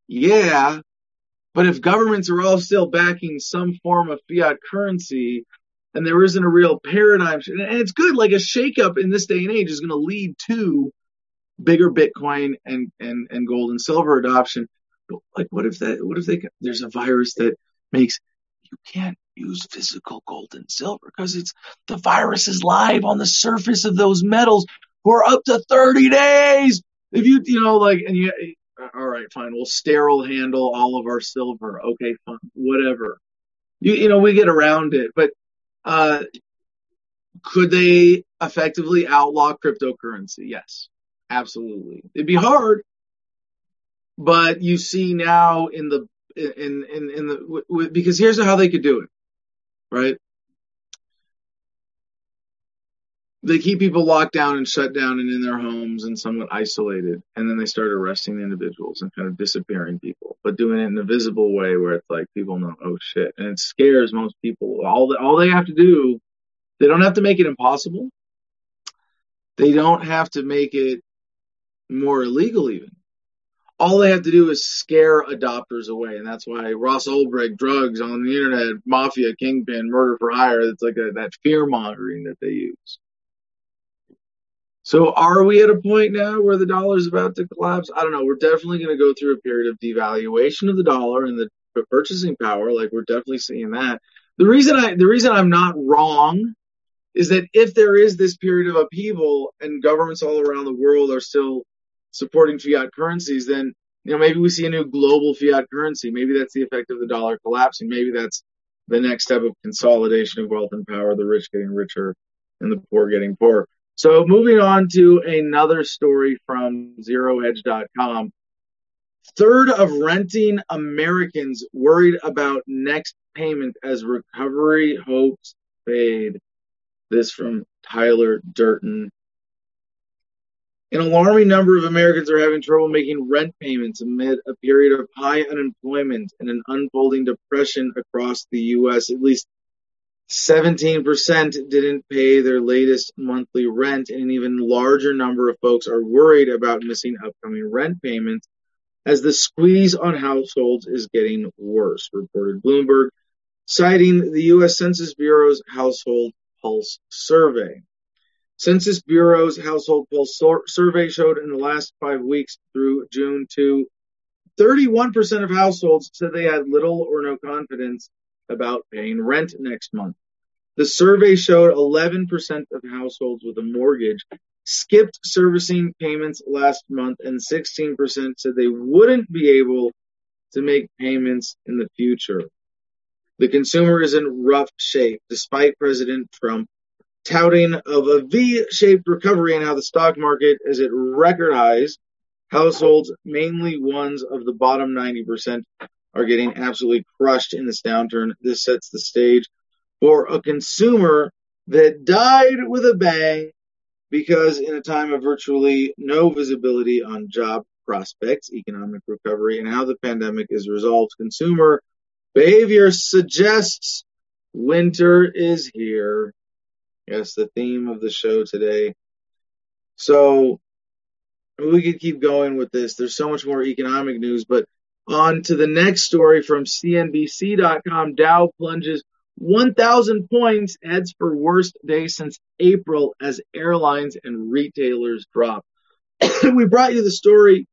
Yeah, but if governments are all still backing some form of fiat currency, and there isn't a real paradigm, and it's good, like a shakeup in this day and age is going to lead to bigger Bitcoin and, and, and gold and silver adoption. But like, what if that, what if they, there's a virus that makes you can't use physical gold and silver because it's the virus is live on the surface of those metals for up to 30 days. If you, you know, like, and you, all right, fine, we'll sterile handle all of our silver. Okay, fine, whatever. You, you know, we get around it, but, uh, could they effectively outlaw cryptocurrency? Yes. Absolutely. It'd be hard, but you see now in the, in, in, in the, w- because here's how they could do it, right? They keep people locked down and shut down and in their homes and somewhat isolated. And then they start arresting individuals and kind of disappearing people, but doing it in a visible way where it's like people know, oh shit. And it scares most people. All, all they have to do, they don't have to make it impossible. They don't have to make it more illegal even. All they have to do is scare adopters away, and that's why Ross Ulbricht, drugs on the internet, mafia, kingpin, murder for hire. It's like a, that fear mongering that they use. So are we at a point now where the dollar is about to collapse? I don't know. We're definitely going to go through a period of devaluation of the dollar and the purchasing power. Like we're definitely seeing that. The reason I, the reason I'm not wrong is that if there is this period of upheaval and governments all around the world are still supporting fiat currencies, then you know maybe we see a new global fiat currency. Maybe that's the effect of the dollar collapsing. Maybe that's the next step of consolidation of wealth and power, the rich getting richer and the poor getting poorer. So moving on to another story from zerohedge.com. Third of renting Americans worried about next payment as recovery hopes fade. This from Tyler Durden. An alarming number of Americans are having trouble making rent payments amid a period of high unemployment and an unfolding depression across the U.S. At least 17% didn't pay their latest monthly rent, and an even larger number of folks are worried about missing upcoming rent payments as the squeeze on households is getting worse, reported Bloomberg, citing the U.S. Census Bureau's Household Pulse survey. Census Bureau's household pulse survey showed in the last five weeks through June 2, 31% of households said they had little or no confidence about paying rent next month. The survey showed 11% of households with a mortgage skipped servicing payments last month and 16% said they wouldn't be able to make payments in the future. The consumer is in rough shape despite President Trump touting of a V-shaped recovery and how the stock market is at record highs. Households, mainly ones of the bottom 90%, are getting absolutely crushed in this downturn. This sets the stage for a consumer that died with a bang because in a time of virtually no visibility on job prospects, economic recovery, and how the pandemic is resolved, consumer behavior suggests winter is here. Yes, the theme of the show today. So we could keep going with this. There's so much more economic news, but on to the next story from CNBC.com. Dow plunges 1,000 points, heads for worst day since April as airlines and retailers drop. we brought you the story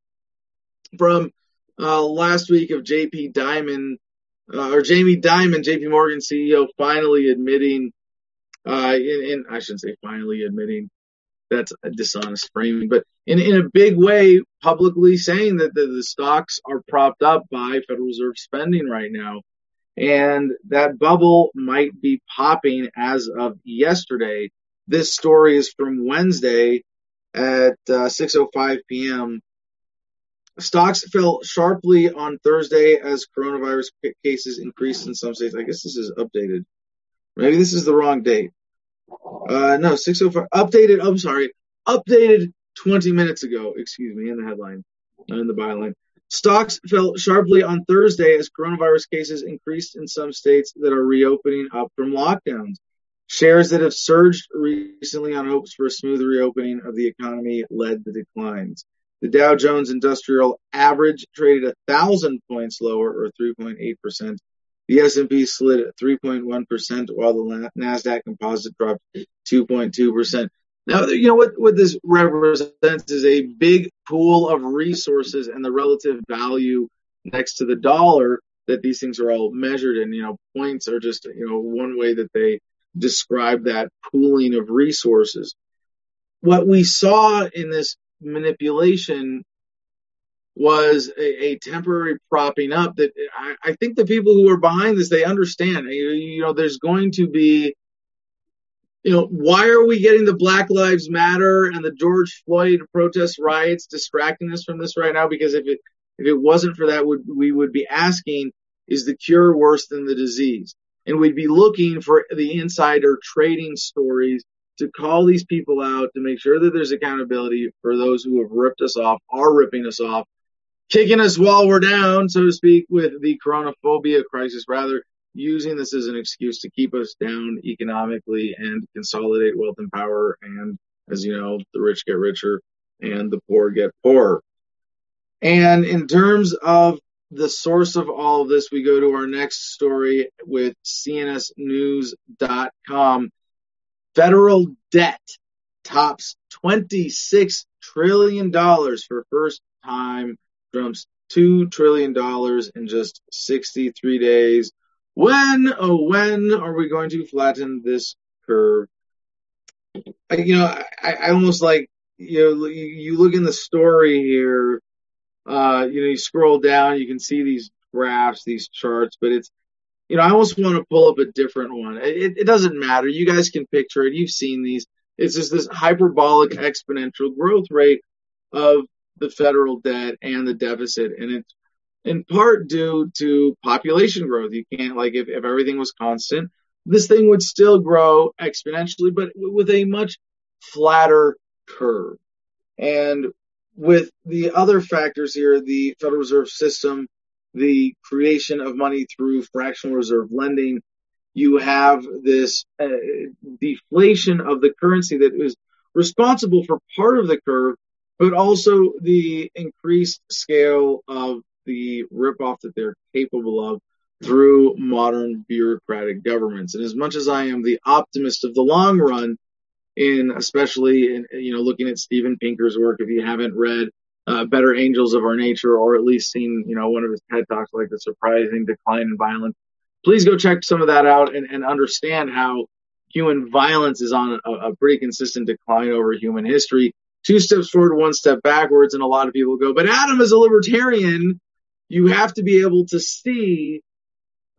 from uh, last week of JP Diamond uh, or Jamie Dimon, JP Morgan CEO, finally admitting uh, in, in, I shouldn't say finally admitting that's a dishonest framing, but in, in a big way, publicly saying that the, the stocks are propped up by Federal Reserve spending right now. And that bubble might be popping as of yesterday. This story is from Wednesday at uh, 6:05 p.m. Stocks fell sharply on Thursday as coronavirus cases increased in some states. I guess this is updated. Maybe this is the wrong date. Uh, no, 604. Updated, I'm sorry. Updated 20 minutes ago, excuse me, in the headline, not in the byline. Stocks fell sharply on Thursday as coronavirus cases increased in some states that are reopening up from lockdowns. Shares that have surged recently on hopes for a smooth reopening of the economy led the declines. The Dow Jones Industrial Average traded a thousand points lower, or 3.8 percent. The S&P slid at 3.1 percent, while the Nasdaq Composite dropped 2.2 percent. Now, you know what, what this represents is a big pool of resources and the relative value next to the dollar that these things are all measured in. You know, points are just, you know, one way that they describe that pooling of resources. What we saw in this manipulation was a, a temporary propping up that I, I, think the people who are behind this, they understand, you, you know, there's going to be you know, why are we getting the Black Lives Matter and the George Floyd protest riots distracting us from this right now? Because if it if it wasn't for that, would we would be asking, is the cure worse than the disease? And we'd be looking for the insider trading stories to call these people out to make sure that there's accountability for those who have ripped us off, are ripping us off, kicking us while we're down, so to speak, with the coronaphobia crisis, rather using this as an excuse to keep us down economically and consolidate wealth and power. And as you know, the rich get richer and the poor get poorer. And in terms of the source of all of this, we go to our next story with CNSnews.com. Federal debt tops $26 trillion for first time, $2 trillion in just 63 days. When, oh, when are we going to flatten this curve? I, you know, I, I almost like, you know, you, you look in the story here, uh, you know, you scroll down, you can see these graphs, these charts, but it's, you know, I almost want to pull up a different one. It, it doesn't matter. You guys can picture it. You've seen these. It's just this hyperbolic exponential growth rate of the federal debt and the deficit. And it's in part due to population growth. You can't like if, if everything was constant, this thing would still grow exponentially, but with a much flatter curve. And with the other factors here, the Federal Reserve System, the creation of money through fractional reserve lending, you have this uh, deflation of the currency that is responsible for part of the curve, but also the increased scale of the ripoff that they're capable of through modern bureaucratic governments. And as much as I am the optimist of the long run, in especially in you know looking at Steven Pinker's work, if you haven't read uh, Better Angels of Our Nature or at least seen you know one of his TED talks like the surprising decline in violence, please go check some of that out and, and understand how human violence is on a, a pretty consistent decline over human history. Two steps forward, one step backwards, and a lot of people go, but Adam is a libertarian you have to be able to see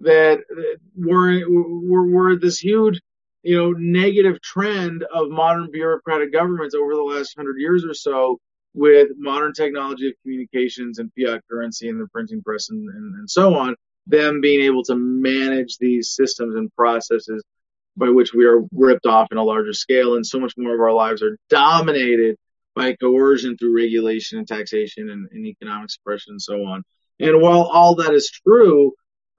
that uh, we're, we're, we're this huge, you know, negative trend of modern bureaucratic governments over the last hundred years or so with modern technology of communications and fiat currency and the printing press and, and, and so on, them being able to manage these systems and processes by which we are ripped off in a larger scale. And so much more of our lives are dominated by coercion through regulation and taxation and, and economic suppression and so on. And while all that is true,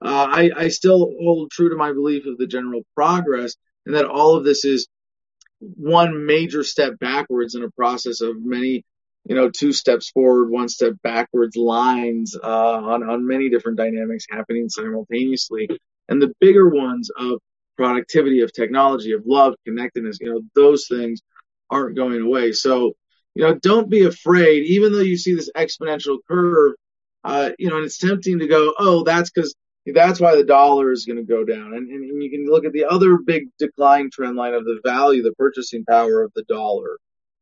uh, I, I still hold true to my belief of the general progress and that all of this is one major step backwards in a process of many, you know, two steps forward, one step backwards lines uh, on, on many different dynamics happening simultaneously. And the bigger ones of productivity, of technology, of love, connectedness, you know, those things aren't going away. So, you know, don't be afraid, even though you see this exponential curve uh, you know, and it's tempting to go, oh, that's because that's why the dollar is going to go down. And, and, and, you can look at the other big decline trend line of the value, the purchasing power of the dollar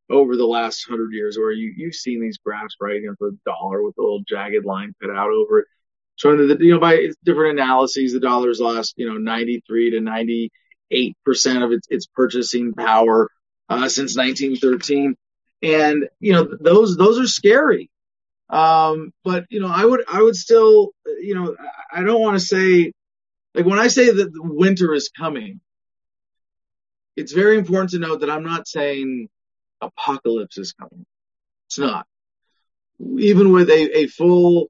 over the last hundred years, where you, you've seen these graphs, right? You know, for the dollar with the little jagged line cut out over it, showing that, the, you know, by different analyses, the dollar's lost, you know, 93 to 98 percent of its, its purchasing power, uh, since 1913. And, you know, those, those are scary. Um, but you know, I would, I would still, you know, I don't want to say, like when I say that winter is coming, it's very important to note that I'm not saying apocalypse is coming. It's not. Even with a, a full,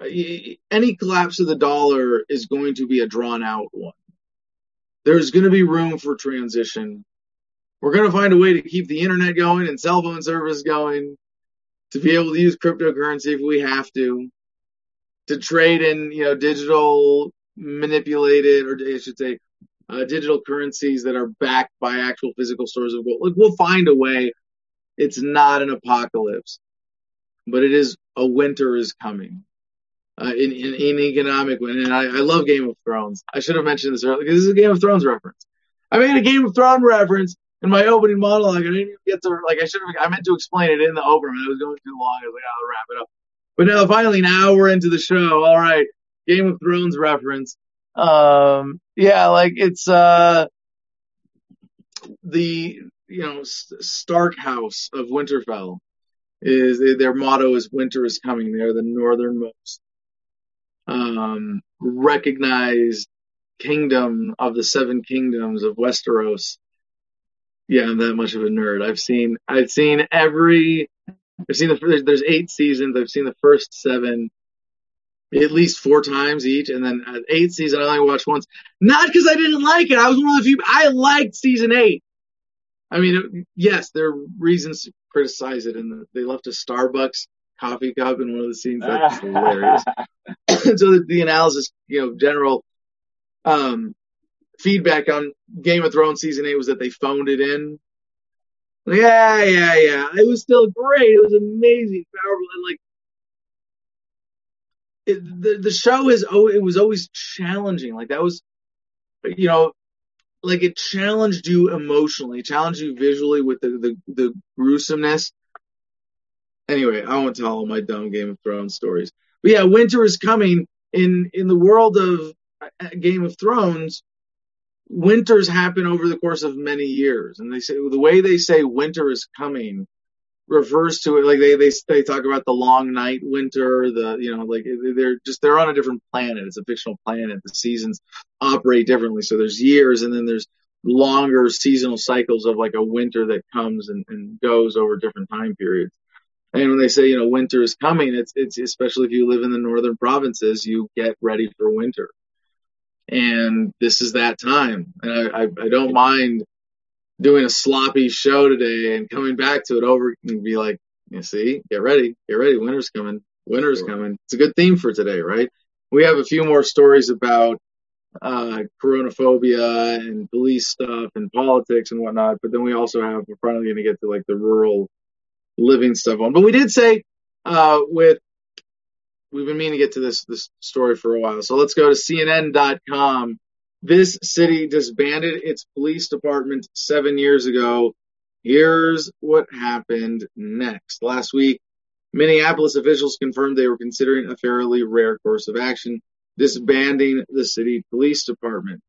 any collapse of the dollar is going to be a drawn out one. There's going to be room for transition. We're going to find a way to keep the internet going and cell phone service going, to be able to use cryptocurrency if we have to, to trade in, you know, digital manipulated, or I should say, uh, digital currencies that are backed by actual physical stores of gold. Like we'll find a way. It's not an apocalypse, but it is a winter is coming. Uh, in, in, in economic win, and I, I love Game of Thrones. I should have mentioned this earlier because this is a Game of Thrones reference. I made a Game of Thrones reference in my opening monologue. I didn't even get to like I should have. I meant to explain it in the opener. I was going too long. I was like, I'll wrap it up. But now finally, now we're into the show. All right, Game of Thrones reference. Um, yeah, like it's uh the you know Stark House of Winterfell is their motto is winter is coming. They're the northernmost um, recognized kingdom of the seven kingdoms of Westeros. Yeah, I'm that much of a nerd. I've seen I've seen every I've seen the there's, there's eight seasons. I've seen the first seven at least four times each, and then uh, eighth season I only watched once. Not because I didn't like it. I was one of the few. I liked season eight. I mean, yes, there are reasons to criticize it, and they left a Starbucks coffee cup in one of the scenes. That's hilarious. so the, the, analysis, you know, general um, feedback on Game of Thrones season eight was that they phoned it in. Yeah, yeah, yeah. It was still great. It was amazing, powerful, and like it, the the show is oh, it was always challenging. Like that was, you know, like it challenged you emotionally, challenged you visually with the the, the gruesomeness. Anyway, I won't tell all my dumb Game of Thrones stories. But yeah, winter is coming in in the world of uh, Game of Thrones. Winters happen over the course of many years, and they say the way they say winter is coming refers to it like they they they talk about the long night winter the you know like they're just they're on a different planet. It's a fictional planet. The seasons operate differently. So there's years and then there's longer seasonal cycles of like a winter that comes and, and goes over different time periods. And when they say you know winter is coming it's it's especially if you live in the northern provinces you get ready for winter and this is that time and i i, I don't mind doing a sloppy show today and coming back to it over and be like, you see, get ready, get ready, winter's coming, winter's coming. It's a good theme for today, right? We have a few more stories about uh, coronaphobia and police stuff and politics and whatnot, but then we also have, we're finally going to get to like the rural living stuff on. But we did say, uh, with, we've been meaning to get to this, this story for a while. So let's go to CNN.com this city disbanded its police department seven years ago. Here's what happened next. Last week, Minneapolis officials confirmed they were considering a fairly rare course of action, disbanding the city police department.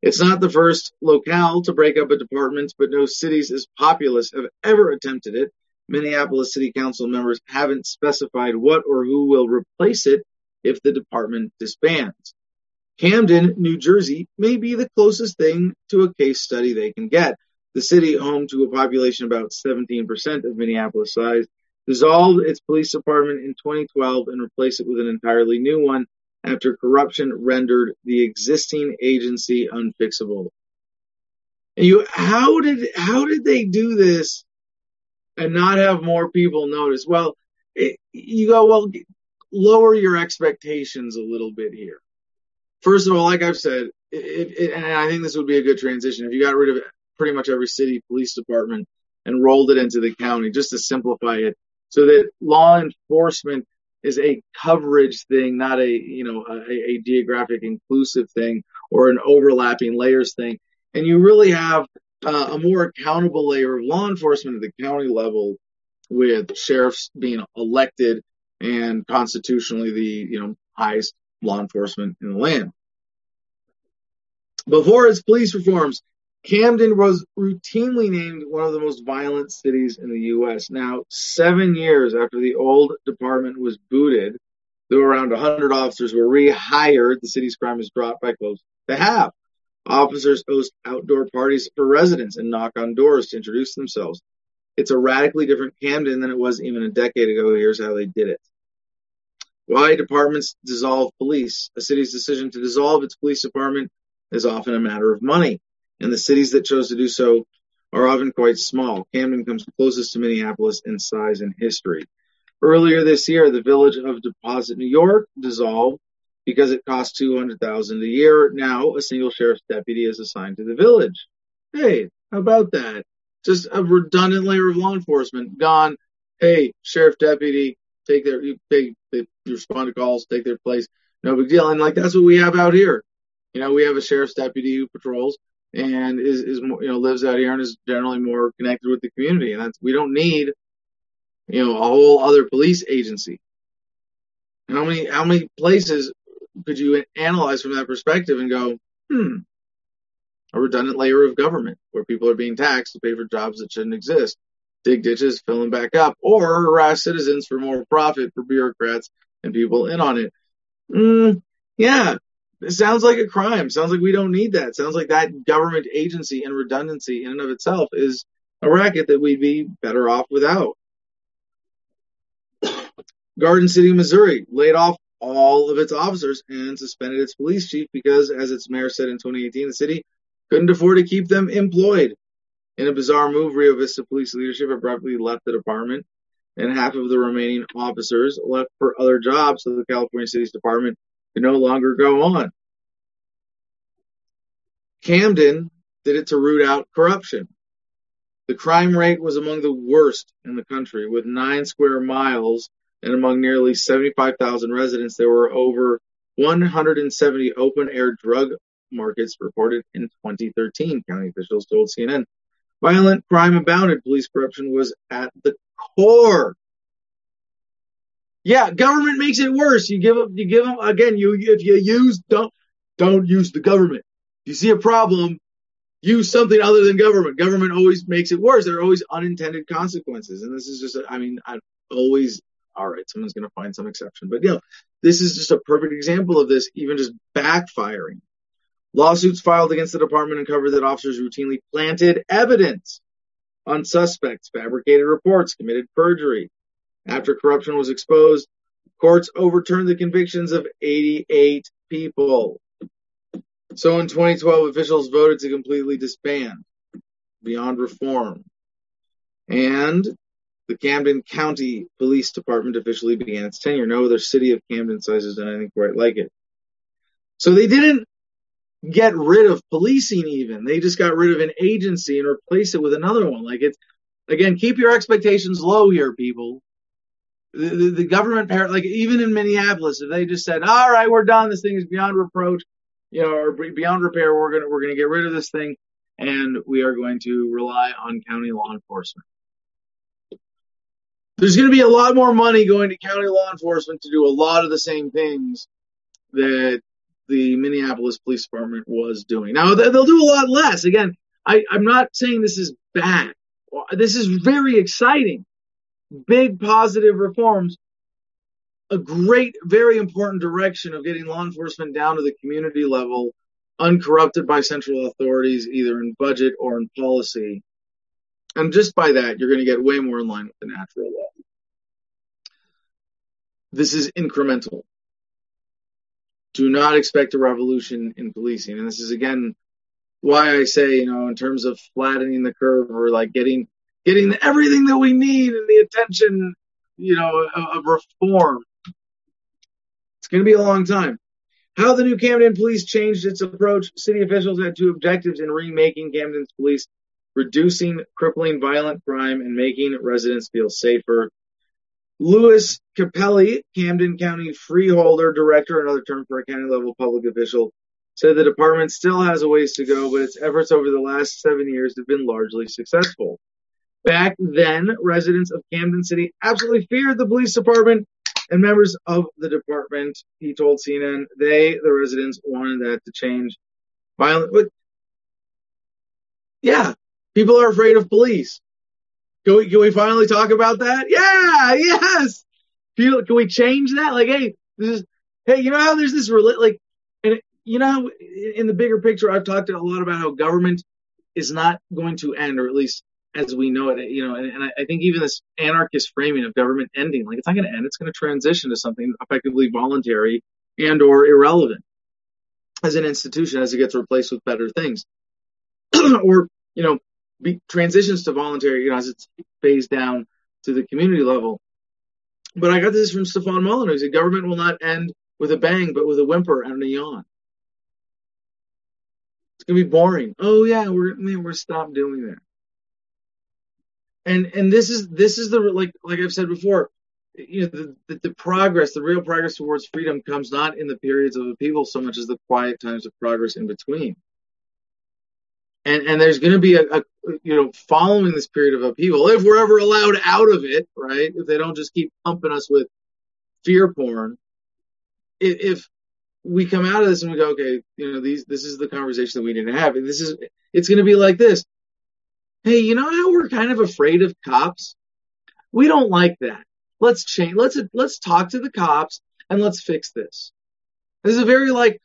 It's not the first locale to break up a department, but no cities as populous have ever attempted it. Minneapolis City Council members haven't specified what or who will replace it if the department disbands. Camden, New Jersey may be the closest thing to a case study they can get. The city, home to a population about 17% of Minneapolis size, dissolved its police department in 2012 and replaced it with an entirely new one after corruption rendered the existing agency unfixable. And you, how did how did they do this and not have more people notice? Well, it, you go well, lower your expectations a little bit here first of all, like I've said, it, it, and I think this would be a good transition if you got rid of pretty much every city police department and rolled it into the county just to simplify it so that law enforcement is a coverage thing, not a, you know, a, a geographic inclusive thing or an overlapping layers thing. And you really have uh, a more accountable layer of law enforcement at the county level with sheriffs being elected and constitutionally the, you know, highest law enforcement in the land. Before its police reforms, Camden was routinely named one of the most violent cities in the U.S. Now, seven years after the old department was booted, though around 100 officers were rehired, the city's crime has dropped by close to half. Officers host outdoor parties for residents and knock on doors to introduce themselves. It's a radically different Camden than it was even a decade ago. Here's how they did it. Why departments dissolve police? A city's decision to dissolve its police department is often a matter of money, and the cities that chose to do so are often quite small. Camden comes closest to Minneapolis in size and history. Earlier this year, the village of Deposit, New York dissolved because it costs 200,000 a year. Now, a single sheriff's deputy is assigned to the village. Hey, how about that? Just a redundant layer of law enforcement gone. Hey, sheriff deputy, take their they, they respond to calls, take their place. No big deal. And like that's what we have out here. You know, we have a sheriff's deputy who patrols and is is you know lives out here and is generally more connected with the community. And that's we don't need you know a whole other police agency. how many how many places could you analyze from that perspective and go, hmm, a redundant layer of government where people are being taxed to pay for jobs that shouldn't exist, dig ditches, fill them back up, or harass citizens for more profit for bureaucrats and people in on it. Mm, yeah, it sounds like a crime. Sounds like we don't need that. Sounds like that government agency and redundancy in and of itself is a racket that we'd be better off without. Garden City, Missouri laid off all of its officers and suspended its police chief because, as its mayor said in 2018, the city couldn't afford to keep them employed. In a bizarre move, Rio Vista police leadership abruptly left the department, and half of the remaining officers left for other jobs, so the California City's department could no longer go on. Camden did it to root out corruption. The crime rate was among the worst in the country, with nine square miles and among nearly 75,000 residents, there were over 170 open-air drug markets reported in 2013, county officials told CNN. Violent crime abounded. Police corruption was at the core. Yeah, government makes it worse. You give them, you give them again. You if you use don't don't use the government. If you see a problem, use something other than government. Government always makes it worse. There are always unintended consequences, and this is just. I mean, I always all right, someone's going to find some exception. But you know, this is just a perfect example of this even just backfiring. Lawsuits filed against the department uncovered that officers routinely planted evidence on suspects, fabricated reports, committed perjury. After corruption was exposed, courts overturned the convictions of 88 people. So in 2012, officials voted to completely disband Beyond Reform. And the Camden County Police Department officially began its tenure. No other city of Camden size has done anything quite like it. So they didn't get rid of policing even. They just got rid of an agency and replaced it with another one. Like it's, again, keep your expectations low here, people. The, the, the government, like even in Minneapolis, if they just said, all right, we're done. This thing is beyond reproach, you know, or beyond repair. We're going to, we're going to get rid of this thing and we are going to rely on county law enforcement. There's going to be a lot more money going to county law enforcement to do a lot of the same things that the Minneapolis Police Department was doing. Now, they'll do a lot less. Again, I, I'm not saying this is bad. This is very exciting. Big positive reforms. A great, very important direction of getting law enforcement down to the community level, uncorrupted by central authorities, either in budget or in policy. And just by that, you're going to get way more in line with the natural law. This is incremental. Do not expect a revolution in policing. And this is again why I say, you know, in terms of flattening the curve or like getting getting everything that we need and the attention, you know, of, of reform. It's going to be a long time. How the new Camden police changed its approach. City officials had two objectives in remaking Camden's police reducing crippling violent crime and making residents feel safer. Louis Cappelli, Camden County Freeholder Director, another term for a county level public official, said the department still has a ways to go, but its efforts over the last seven years have been largely successful. Back then, residents of Camden City absolutely feared the police department and members of the department. He told CNN they, the residents, wanted that to change. Violent, but yeah, People are afraid of police. Can we, can we finally talk about that? Yeah, yes. Can, can we change that? Like, hey, this is, hey, you know how there's this, like, and you know, in the bigger picture, I've talked a lot about how government is not going to end, or at least as we know it. You know, and, and I, I think even this anarchist framing of government ending, like it's not going to end; it's going to transition to something effectively voluntary and or irrelevant as an institution as it gets replaced with better things, or you know, be, transitions to voluntary, you know, as it's phased down to the community level. But I got this from Stefan Molyneux. He said, government will not end with a bang, but with a whimper and a yawn. It's gonna be boring. Oh yeah, we're man, we're stop doing that. And and this is this is the like like I've said before, you know the, the, the progress, the real progress towards freedom comes not in the periods of upheaval so much as the quiet times of progress in between. And and there's going to be a, a you know following this period of upheaval, if we're ever allowed out of it, right? If they don't just keep pumping us with fear porn, if, we come out of this and we go, okay, you know, these, this is the conversation that we need to have. And this is, it's going to be like this. Hey, you know how we're kind of afraid of cops? We don't like that. Let's change. Let's, let's talk to the cops and let's fix this. This is a very like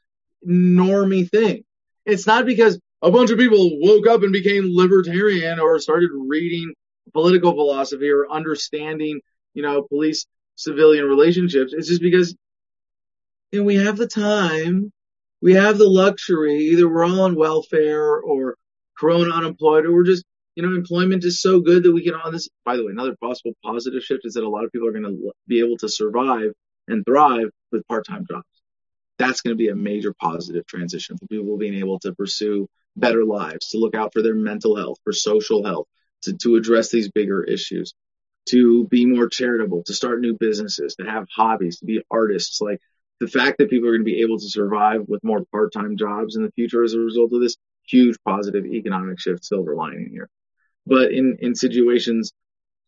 normy thing. It's not because a bunch of people woke up and became libertarian or started reading political philosophy or understanding, you know, police civilian relationships. It's just because and we have the time, we have the luxury, either we're all on welfare or corona unemployed, or we're just, you know, employment is so good that we can on this. By the way, another possible positive shift is that a lot of people are going to be able to survive and thrive with part-time jobs. That's going to be a major positive transition for people being able to pursue better lives, to look out for their mental health, for social health, to, to address these bigger issues, to be more charitable, to start new businesses, to have hobbies, to be artists. Like the fact that people are going to be able to survive with more part-time jobs in the future as a result of this huge positive economic shift silver lining here. But in, in situations,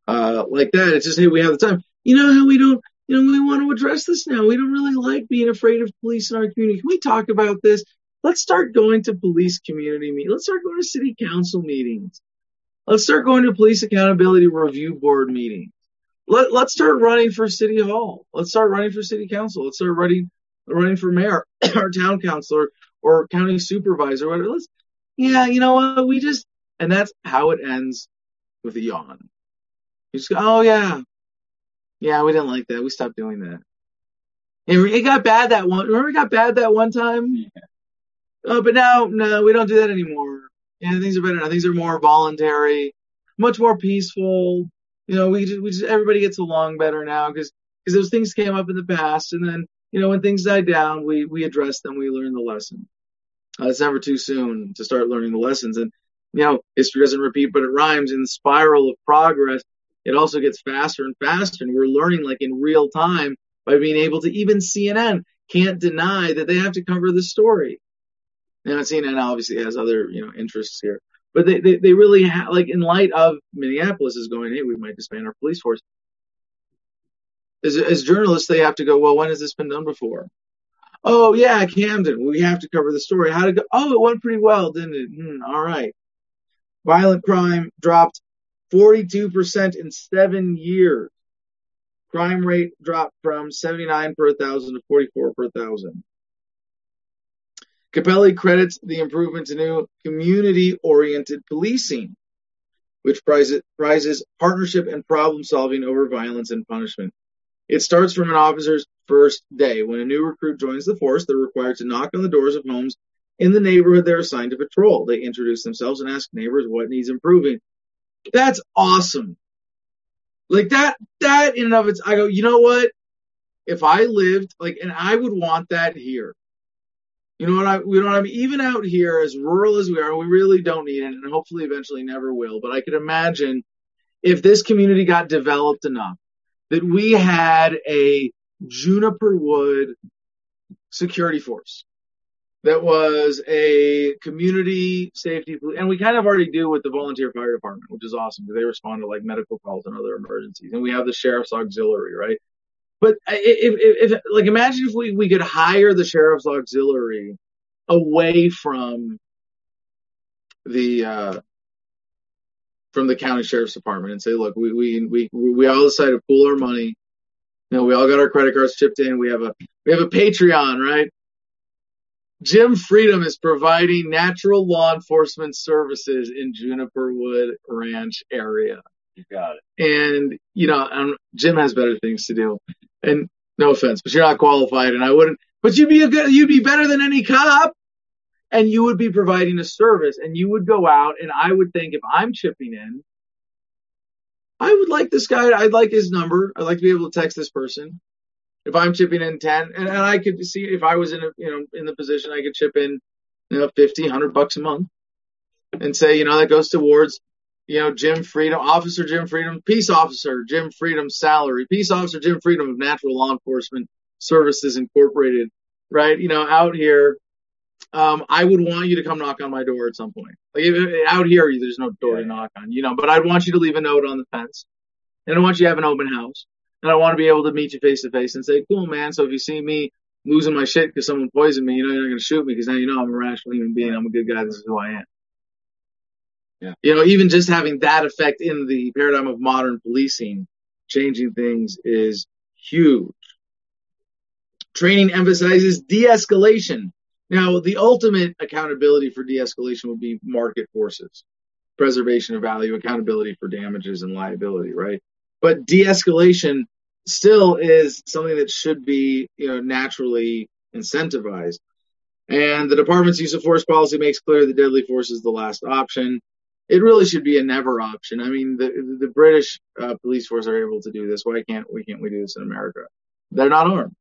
uh, like that, it's just, hey, we have the time. You know how we don't, you know, we want to address this now. We don't really like being afraid of police in our community. Can we talk about this? Let's start going to police community meetings. Let's start going to city council meetings. Let's start going to police accountability review board meetings let, let's start running for city hall. Let's start running for city council. Let's start running running for mayor or town councilor or county supervisor. Whatever. Let's, yeah, you know what? We just and that's how it ends with a yawn. You just go, oh yeah, yeah, we didn't like that. We stopped doing that. And it got bad that one. Remember, it got bad that one time. Yeah. Oh, but now, no, we don't do that anymore. Yeah, things are better now. Things are more voluntary, much more peaceful you know, we just, we just everybody gets along better now because because those things came up in the past, and then you know when things die down, we we address them, we learn the lesson. Uh, it's never too soon to start learning the lessons, and you know history doesn't repeat, but it rhymes. In the spiral of progress, it also gets faster and faster, and we're learning like in real time by being able to even CNN can't deny that they have to cover the story. Now CNN obviously has other you know interests here, but they, they, they really have, like, in light of Minneapolis is going, hey, we might disband our police force. As, as journalists, they have to go, well, when has this been done before? Oh, yeah, Camden. We have to cover the story. How to go? Oh, it went pretty well, didn't it? Hmm, all right. Violent crime dropped 42% in seven years. Crime rate dropped from 79 per thousand to 44 per thousand. Cappelli credits the improvement to new community-oriented policing, which prizes, partnership and problem solving over violence and punishment. It starts from an officer's first day. When a new recruit joins the force, they're required to knock on the doors of homes in the neighborhood they're assigned to patrol. They introduce themselves and ask neighbors what needs improving. That's awesome. Like that, that in and of its, I go, you know what? If I lived, like, and I would want that here. You know what I, we don't have, even out here, as rural as we are, we really don't need it, and hopefully eventually never will. But I could imagine if this community got developed enough that we had a juniper wood security force that was a community safety, and we kind of already do with the volunteer fire department, which is awesome because they respond to like medical calls and other emergencies. And we have the sheriff's auxiliary, right? But if, if, if, like, imagine if we, we could hire the sheriff's auxiliary away from the, uh, from the county sheriff's department and say, look, we, we, we, we all decided to pool our money. You know, we all got our credit cards chipped in. We have a, we have a Patreon, right? Jim Freedom is providing natural law enforcement services in Juniper Wood Ranch area. You got it. And, you know, um, Jim has better things to do. And no offense, but you're not qualified and I wouldn't, but you'd be a good, you'd be better than any cop and you would be providing a service and you would go out and I would think if I'm chipping in, I would like this guy. I'd like his number. I'd like to be able to text this person. If I'm chipping in 10 and, and I could see if I was in a, you know, in the position I could chip in, you know, fifty, hundred bucks a month and say, you know, that goes towards, you know, Jim Freedom, Officer Jim Freedom, Peace Officer Jim Freedom salary, Peace Officer Jim Freedom of Natural Law Enforcement Services Incorporated, right? You know, out here, um, I would want you to come knock on my door at some point. Like if, out here, there's no door to knock on, you know, but I'd want you to leave a note on the fence and I want you to have an open house and I want to be able to meet you face to face and say, cool, man. So if you see me losing my shit because someone poisoned me, you know, you're not going to shoot me because now you know I'm a rational human being. I'm a good guy. This is who I am. Yeah. You know, even just having that effect in the paradigm of modern policing, changing things is huge. Training emphasizes de-escalation. Now, the ultimate accountability for de-escalation would be market forces, preservation of value, accountability for damages and liability, right? But de-escalation still is something that should be, you know, naturally incentivized. And the department's use of force policy makes clear that deadly force is the last option. It really should be a never option. I mean, the the British uh, police force are able to do this. Why can't we can't we do this in America? They're not armed.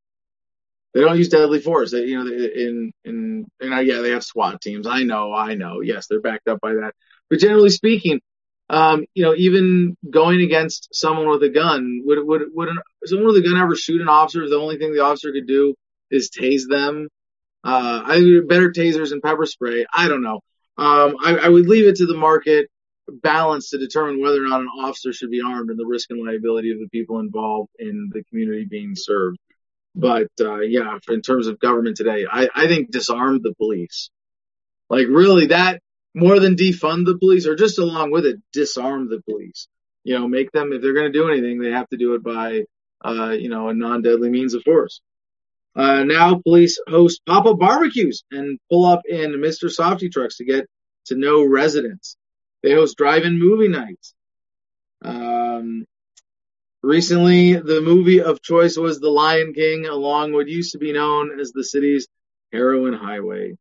They don't use deadly force. They, you know, in in and yeah, they have SWAT teams. I know, I know. Yes, they're backed up by that. But generally speaking, um, you know, even going against someone with a gun, would would would an, someone with a gun ever shoot an officer? The only thing the officer could do is tase them. Uh, I better tasers and pepper spray. I don't know. Um, I, I would leave it to the market balance to determine whether or not an officer should be armed and the risk and liability of the people involved in the community being served. But uh, yeah, in terms of government today, I, I think disarm the police. Like really, that more than defund the police, or just along with it, disarm the police. You know, make them if they're going to do anything, they have to do it by uh, you know a non-deadly means of force. Uh, now police host pop-up barbecues and pull up in Mr. Softee trucks to get to know residents. They host drive-in movie nights. Um, recently, the movie of choice was The Lion King along what used to be known as the city's heroin highway.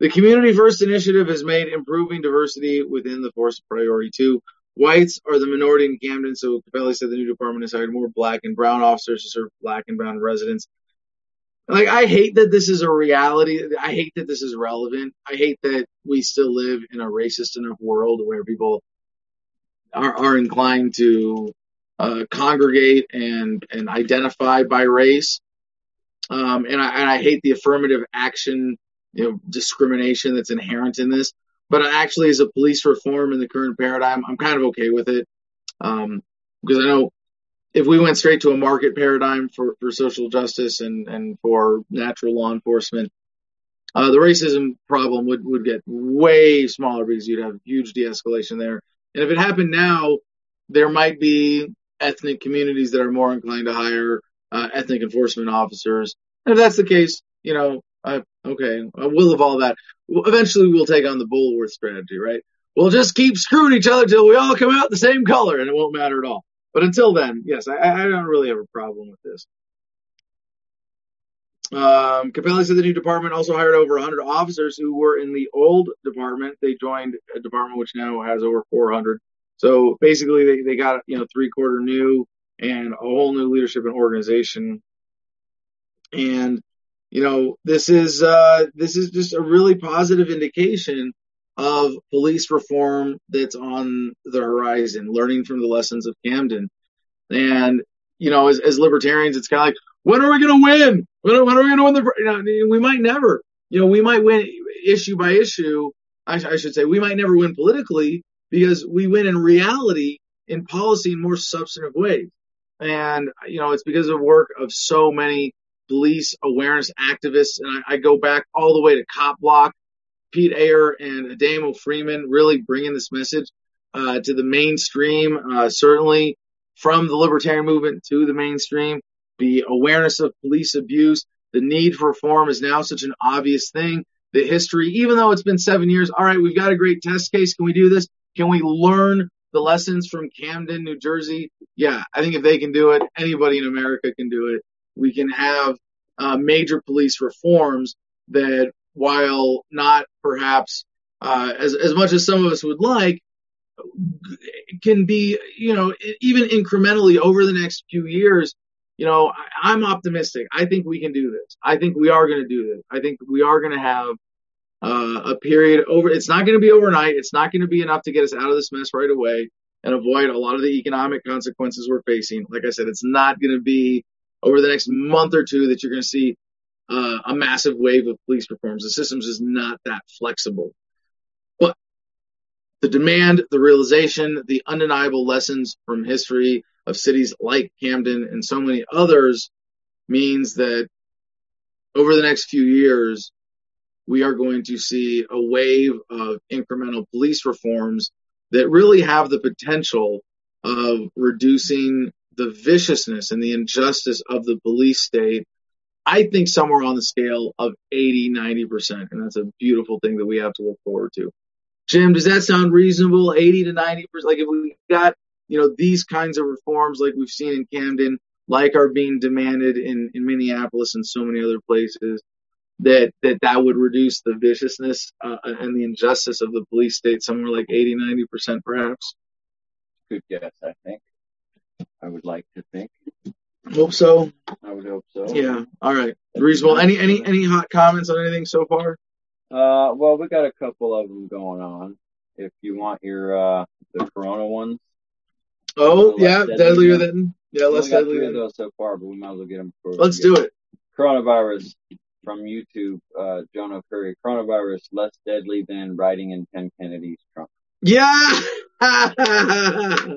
The Community First Initiative has made improving diversity within the force a priority too. Whites are the minority in Camden, so Cappelli said the new department has hired more black and brown officers to serve black and brown residents. Like, I hate that this is a reality. I hate that this is relevant. I hate that we still live in a racist enough world where people are, are inclined to uh, congregate and, and identify by race. Um, and I, and I hate the affirmative action, you know, discrimination that's inherent in this. But actually, as a police reform in the current paradigm, I'm kind of okay with it. Um, because I know if we went straight to a market paradigm for, for social justice and, and for natural law enforcement, uh, the racism problem would, would get way smaller because you'd have huge de-escalation there. And if it happened now, there might be ethnic communities that are more inclined to hire uh, ethnic enforcement officers. And if that's the case, you know, uh, okay, we'll evolve that. Eventually, we'll take on the Bulworth strategy, right? We'll just keep screwing each other till we all come out the same color, and it won't matter at all. But until then, yes, I, I don't really have a problem with this. Um, Cappelli said the new department also hired over 100 officers who were in the old department. They joined a department which now has over 400. So basically, they, they got you know three quarter new and a whole new leadership and organization. And you know this is uh, this is just a really positive indication of police reform that's on the horizon, learning from the lessons of Camden. And, you know, as, as libertarians, it's kind of like, when are we going to win? When are, when are we going to win the, you know, we might never, you know, we might win issue by issue. I, I should say we might never win politically because we win in reality in policy in more substantive ways. And, you know, it's because of work of so many police awareness activists. And I, I go back all the way to Cop Block Pete Eyre and Ademo Freeman really bringing this message uh, to the mainstream, uh, certainly from the libertarian movement to the mainstream. The awareness of police abuse, The need for reform is now such an obvious thing. The history, even though it's been seven years, all right, we've got a great test case. Can we do this? Can we learn the lessons from Camden, New Jersey? Yeah, I think if they can do it, anybody in America can do it. We can have uh, major police reforms that, while not perhaps uh, as as much as some of us would like, can be you know even incrementally over the next few years. You know, I, I'm optimistic. I think we can do this. I think we are going to do this. I think we are going to have uh, a period over. It's not going to be overnight. It's not going to be enough to get us out of this mess right away and avoid a lot of the economic consequences we're facing. Like I said, it's not going to be over the next month or two that you're going to see uh, a massive wave of police reforms. The system's is not that flexible. But the demand, the realization, the undeniable lessons from history of cities like Camden and so many others means that over the next few years, we are going to see a wave of incremental police reforms that really have the potential of reducing the viciousness and the injustice of the police state. I think somewhere on the scale of 80, 90%. And that's a beautiful thing that we have to look forward to. Jim, does that sound reasonable? 80 to 90%? Like if we got, you know, these kinds of reforms like we've seen in Camden, like are being demanded in, in Minneapolis and so many other places, that that that would reduce the viciousness uh, and the injustice of the police state somewhere like 80 90 percent perhaps Good guess, I think. I would like to think. Hope so I would hope so. yeah all right reasonable any any any hot comments on anything so far Uh, well, we got a couple of them going on. If you want your uh the Corona ones, oh yeah deadlier than- yeah less deadly than those so far, but we might as well get them. Let's do it Coronavirus from YouTube, uh, Jonah Curry. Coronavirus less deadly than riding in Ken Kennedy's trunk. Yeah uh,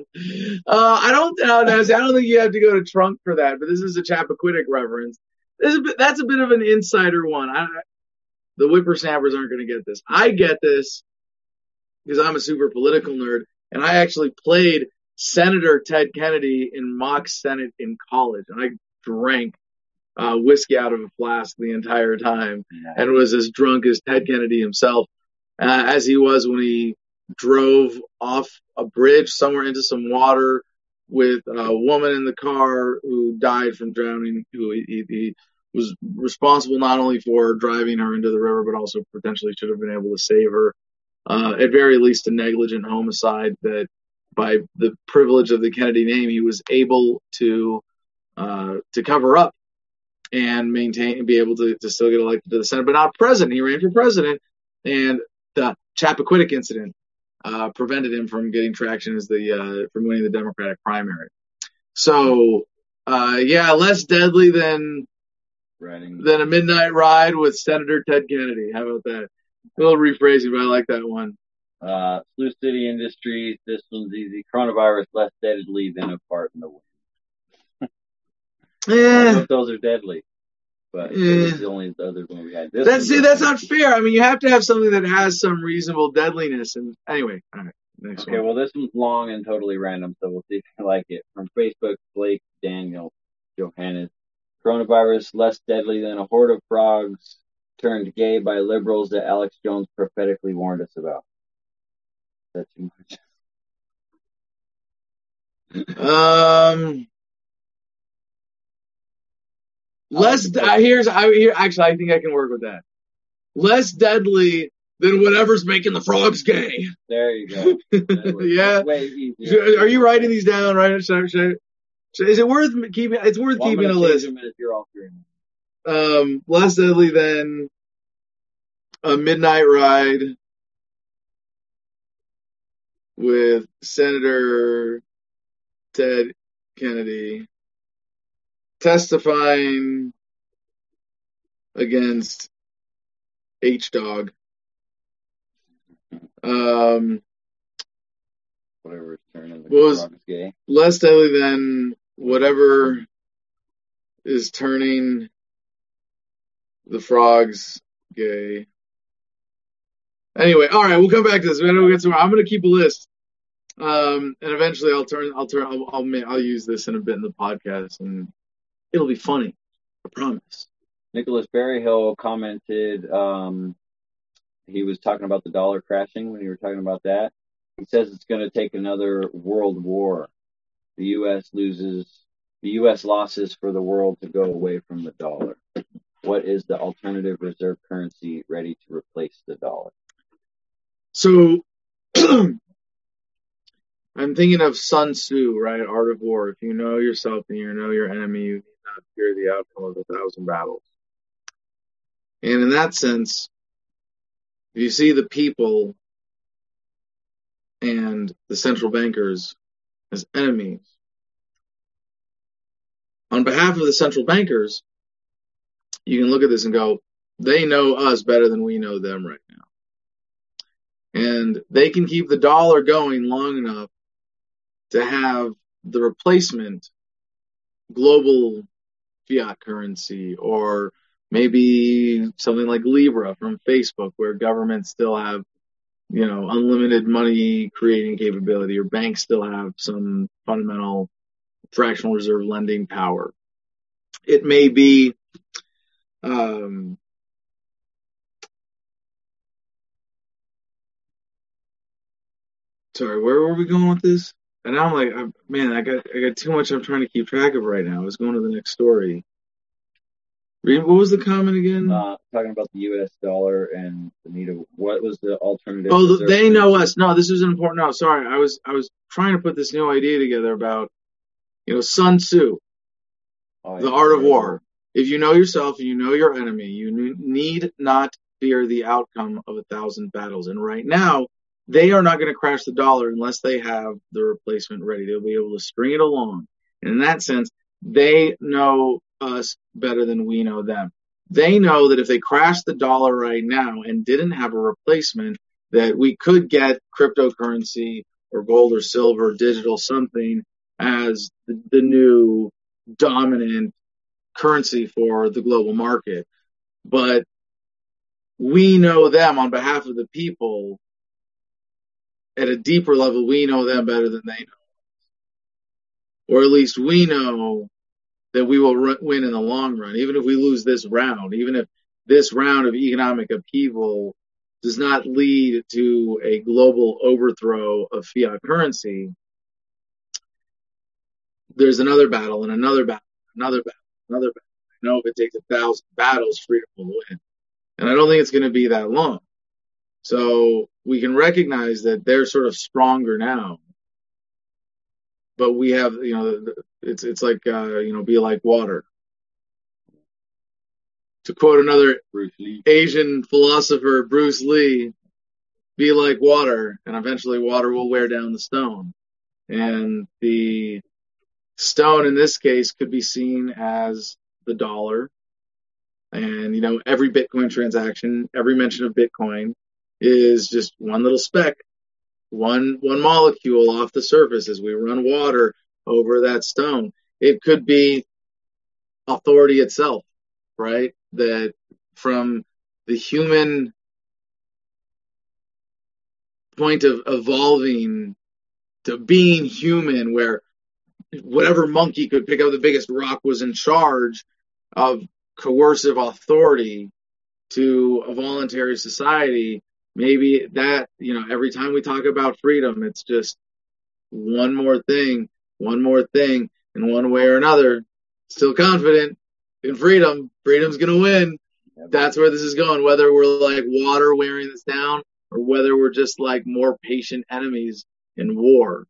I don't uh, Nancy, I don't think you have to go to trunk for that, but this is a Chappaquiddick reference. This is a bit, that's a bit of an insider one. I, the whippersnappers aren't going to get this. I get this because I'm a super political nerd, and I actually played Senator Ted Kennedy in mock Senate in college, and I drank uh, whiskey out of a flask the entire time, and was as drunk as Ted Kennedy himself, uh, as he was when he drove off a bridge somewhere into some water with a woman in the car who died from drowning, who he, he, was responsible not only for driving her into the river, but also potentially should have been able to save her. Uh, at very least, a negligent homicide that, by the privilege of the Kennedy name, he was able to uh, to cover up and maintain and be able to, to still get elected to the Senate, but not president. He ran for president, and the Chappaquiddick incident uh, prevented him from getting traction as the uh, from winning the Democratic primary. So, uh, yeah, less deadly than Riding. than a midnight ride with Senator Ted Kennedy. How about that? A little rephrasing, but I like that one. Uh, Blue City Industries. This one's easy. Coronavirus less deadly than a fart in the wind. I don't know if those are deadly, but Yeah. this is the only other one we had. This that's see, that's not fair. I mean, you have to have something that has some reasonable deadliness. And anyway, all right, next Okay, one. well, this one's long and totally random, so we'll see if you like it. From Facebook, Blake Daniel Johannes. Coronavirus less deadly than a horde of frogs turned gay by liberals that Alex Jones prophetically warned us about. Is that too much? Um, less. Uh, here's. I here actually. I think I can work with that. Less deadly than whatever's making the frogs gay. There you go. Yeah. Way easier. Are you writing these down? Right? Should, I- should, should- is it worth keeping? It's worth Well, keeping a list. them if you're all. Um, less deadly than a midnight ride with Senator Ted Kennedy testifying against H Dog. Um, Whatever is turning the was- frogs gay. less deadly than whatever is turning the frogs gay. Anyway, all right, we'll come back to this. We'll get. I'm going to keep a list, um, and eventually I'll turn. I'll turn. I'll, I'll I'll use this in a bit in the podcast, and it'll be funny. I promise. Nicholas Berryhill commented, um, he was talking about the dollar crashing when you were talking about that. He says it's going to take another world war. The U.S. loses, the U.S. losses for the world to go away from the dollar. What is the alternative reserve currency ready to replace the dollar? So I'm thinking of Sun Tzu, right? Art of War. If you know yourself and you know your enemy, you not fear the outcome of a thousand battles. And in that sense, you see the people and the central bankers as enemies. On behalf of the central bankers, you can look at this and go, they know us better than we know them right now. And they can keep the dollar going long enough to have the replacement global fiat currency or maybe something like Libra from Facebook where governments still have you know unlimited money creating capability or banks still have some fundamental fractional reserve lending power. It may be um, sorry, where were we going with this? And now I'm like, man, I got I got too much I'm trying to keep track of right now. I was going to the next story. What was the comment again? Uh, talking about the U.S. dollar and the need of what was the alternative? Oh, reserve they know us. No, this is important. No, sorry, I was I was trying to put this new idea together about, you know, Sun Tzu, Oh, the art of war. If you know yourself and you know your enemy, you need not fear the outcome of a thousand battles. And right now, they are not going to crash the dollar unless they have the replacement ready. They'll be able to string it along. And in that sense, they know us better than we know them. They know that if they crash the dollar right now and didn't have a replacement, that we could get cryptocurrency or gold or silver, digital something as the, the new dominant currency for the global market. But we know them on behalf of the people at a deeper level. We know them better than they know. Or at least we know that we will win in the long run, even if we lose this round, even if this round of economic upheaval does not lead to a global overthrow of fiat currency. There's another battle and another battle, another battle, another battle. I know if it takes a thousand battles, freedom will win. And I don't think it's going to be that long. So we can recognize that they're sort of stronger now. But we have, you know, it's, it's like, uh, you know, be like water. To quote another. Asian philosopher, Bruce Lee, be like water, and eventually water will wear down the stone. And the stone in this case could be seen as the dollar. And, you know, every Bitcoin transaction, every mention of Bitcoin is just one little speck, one, one molecule off the surface as we run water over that stone. It could be authority itself, right? That from the human point of evolving to being human, where whatever monkey could pick up the biggest rock was in charge of coercive authority to a voluntary society. Maybe that, you know, every time we talk about freedom, it's just one more thing, one more thing, in one way or another. Still confident in freedom. Freedom's gonna win. That's where this is going. Whether we're like water wearing this down or whether we're just like more patient enemies in war.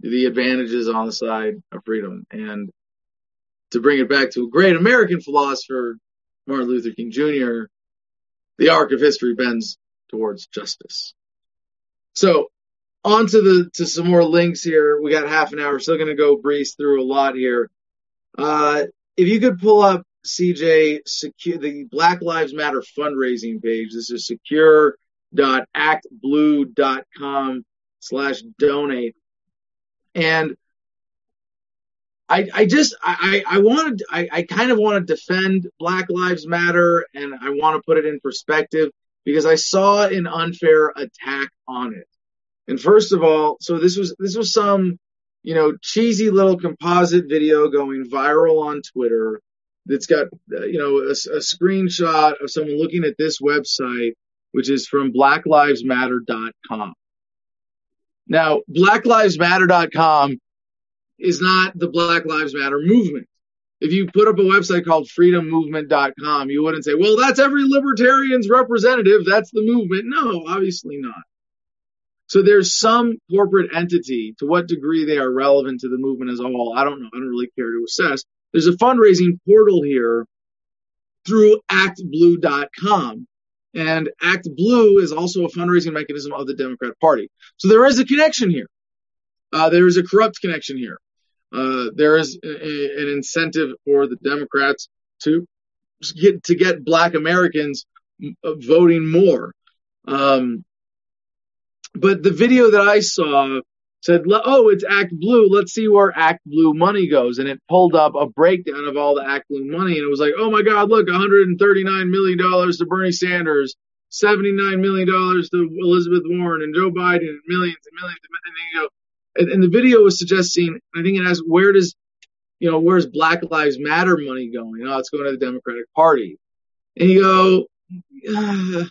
The advantages on the side of freedom. And to bring it back to a great American philosopher, Martin Luther King Jr., the arc of history bends towards justice. So on to the to some more links here. We got half an hour. Still going to go breeze through a lot here. Uh, if you could pull up CJ secure the Black Lives Matter fundraising page. This is secure.actblue.com slash donate. And I, I just I, I wanted I, I kind of want to defend Black Lives Matter and I want to put it in perspective because I saw an unfair attack on it. And first of all, so this was this was some you know cheesy little composite video going viral on Twitter that's got uh, you know a, a screenshot of someone looking at this website, which is from BlackLivesMatter.com. Now, BlackLivesMatter.com is not the Black Lives Matter movement. If you put up a website called freedommovement.com, you wouldn't say, well, that's every libertarian's representative. That's the movement. No, obviously not. So there's some corporate entity. To what degree they are relevant to the movement as a whole, I don't know. I don't really care to assess. There's a fundraising portal here through actblue.com. And Act Blue is also a fundraising mechanism of the Democrat Party. So there is a connection here. Uh, there is a corrupt connection here. Uh, there is a, an incentive for the Democrats to get to get Black Americans uh, voting more. Um, but the video that I saw said, "Oh, it's Act Blue. Let's see where Act Blue money goes." And it pulled up a breakdown of all the Act Blue money, and it was like, "Oh my God, look, 139 million dollars to Bernie Sanders, 79 million dollars to Elizabeth Warren and Joe Biden, and millions and millions." And you go, and, and the video was suggesting, I think it asked, where does, you know, where's Black Lives Matter money going? Oh, it's going to the Democratic Party. And you go, uh,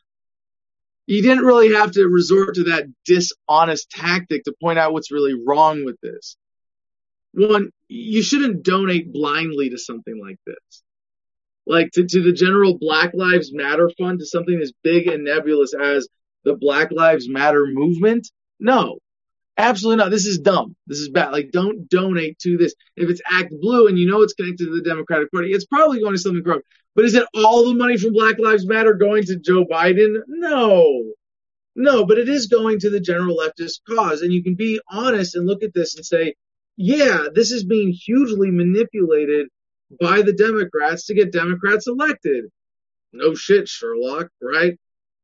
you didn't really have to resort to that dishonest tactic to point out what's really wrong with this. One, you shouldn't donate blindly to something like this. Like to, to the general Black Lives Matter fund, to something as big and nebulous as the Black Lives Matter movement. No, Absolutely not. This is dumb. This is bad. Like, don't donate to this. If it's Act Blue and you know it's connected to the Democratic Party, it's probably going to something corrupt. But is it all the money from Black Lives Matter going to Joe Biden? No. No, but it is going to the general leftist cause. And you can be honest and look at this and say, yeah, this is being hugely manipulated by the Democrats to get Democrats elected. No shit, Sherlock, right?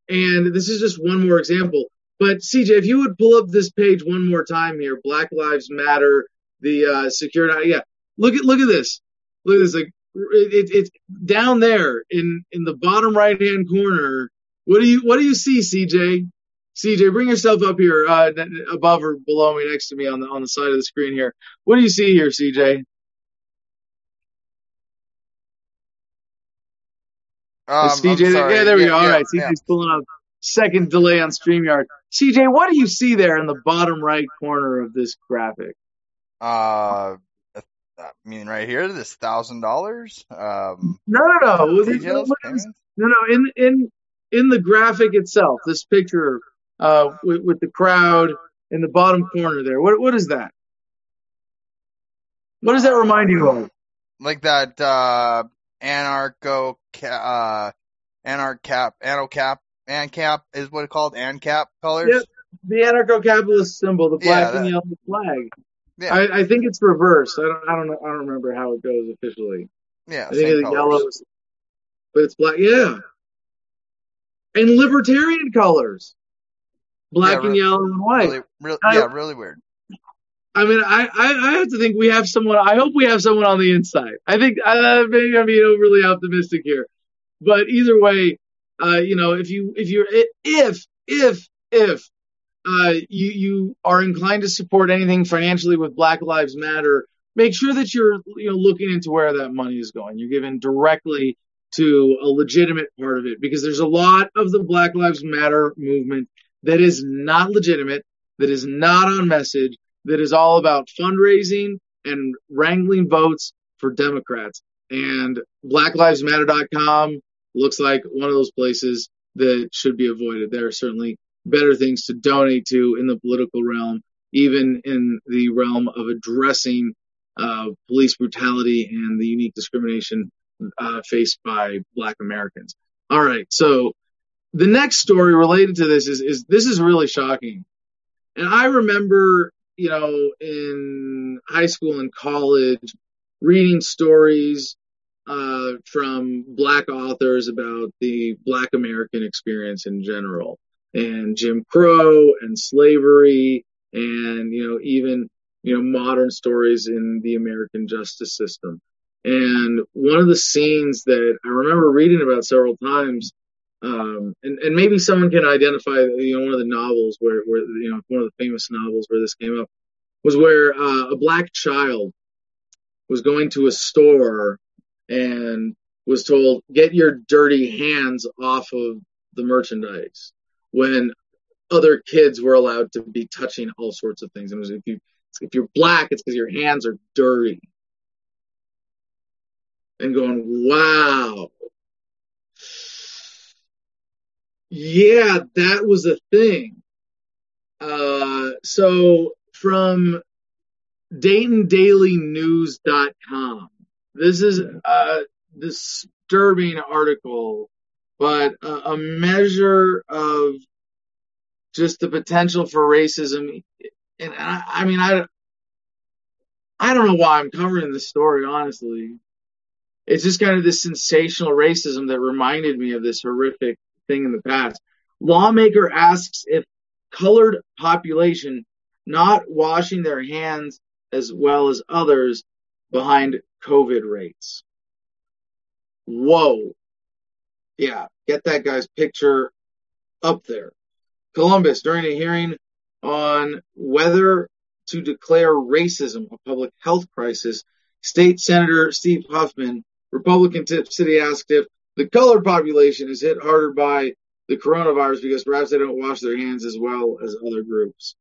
And this is just one more example. But CJ, if you would pull up this page one more time here, Black Lives Matter, the uh, security. Yeah, look at look at this. Look at this. Like it, it's down there in in the bottom right hand corner. What do you what do you see, CJ? CJ, bring yourself up here, uh, above or below me, next to me on the on the side of the screen here. What do you see here, CJ? Um, CJ, yeah, there we go. All right, CJ's yeah. pulling up. Second delay on StreamYard. CJ, what do you see there in the bottom right corner of this graphic? Uh, I mean, right here, this thousand dollars. Um, no, no, no. Details, no, no. In in in the graphic itself, this picture uh, with, with the crowd in the bottom corner there. What what is that? What does that remind you of? Like that uh, anarcho uh, anarchap anarchap ANCAP is what it's called, ANCAP colors. Yep, the anarcho-capitalist symbol, the black yeah, and yellow flag. Yeah. I, I, think it's reversed. I don't, I don't know, I don't remember how it goes officially. Yeah, I think it's yellow, but it's black. Yeah, and libertarian colors, black yeah, and yellow and white. Really, really, I, yeah, really weird. I mean, I, I, I have to think we have someone. I hope we have someone on the inside. I think uh, maybe I'm being overly optimistic here, but either way, uh, you know, if you if you're if if if uh, you you are inclined to support anything financially with Black Lives Matter, make sure that you're you know looking into where that money is going. You're giving directly to a legitimate part of it because there's a lot of the Black Lives Matter movement that is not legitimate, that is not on message, that is all about fundraising and wrangling votes for Democrats. And BlackLivesMatter.com looks like one of those places that should be avoided. There are certainly better things to donate to in the political realm, even in the realm of addressing uh, police brutality and the unique discrimination uh, faced by Black Americans. All right, so the next story related to this is, is this is really shocking, and I remember, you know, in high school and college, reading stories uh, from black authors about the black American experience in general and Jim Crow and slavery and, you know, even, you know, modern stories in the American justice system. And one of the scenes that I remember reading about several times, um, and, and maybe someone can identify, you know, one of the novels where, where, you know, one of the famous novels where this came up was where uh, a black child was going to a store and was told, get your dirty hands off of the merchandise when other kids were allowed to be touching all sorts of things. And if you if you're black, it's because your hands are dirty. And going, wow. Yeah, that was a thing. Uh, so from DaytonDailyNews.com, this is a disturbing article, but a, a measure of just the potential for racism. And I, I mean, I, I don't know why I'm covering this story, honestly. It's just kind of this sensational racism that reminded me of this horrific thing in the past. Lawmaker asks if colored population not washing their hands as well as others behind COVID rates. Whoa. Yeah, get that guy's picture up there. Columbus, during a hearing on whether to declare racism a public health crisis, State Senator Steve Huffman, Republican Tipp City, asked if the colored population is hit harder by the coronavirus because perhaps they don't wash their hands as well as other groups.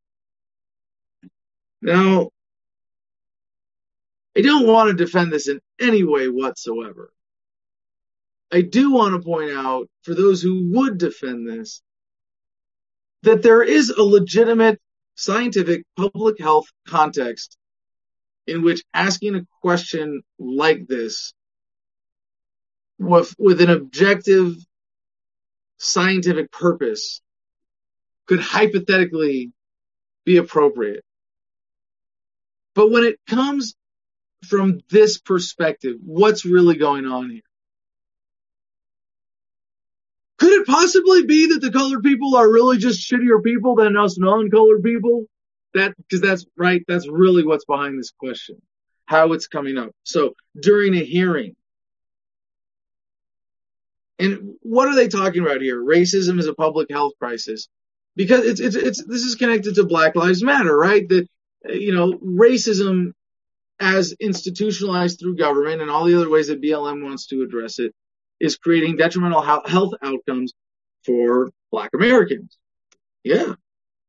Now, I don't want to defend this in any way whatsoever. I do want to point out, for those who would defend this, that there is a legitimate scientific public health context in which asking a question like this with, with an objective scientific purpose could hypothetically be appropriate. But when it comes from this perspective, what's really going on here? Could it possibly be that the colored people are really just shittier people than us non-colored people? That, cause that's right. That's really what's behind this question. How it's coming up. So during a hearing, and what are they talking about here? Racism is a public health crisis because it's, it's, it's, this is connected to Black Lives Matter, right? That, you know, racism as institutionalized through government and all the other ways that BLM wants to address it is creating detrimental health outcomes for black Americans. Yeah.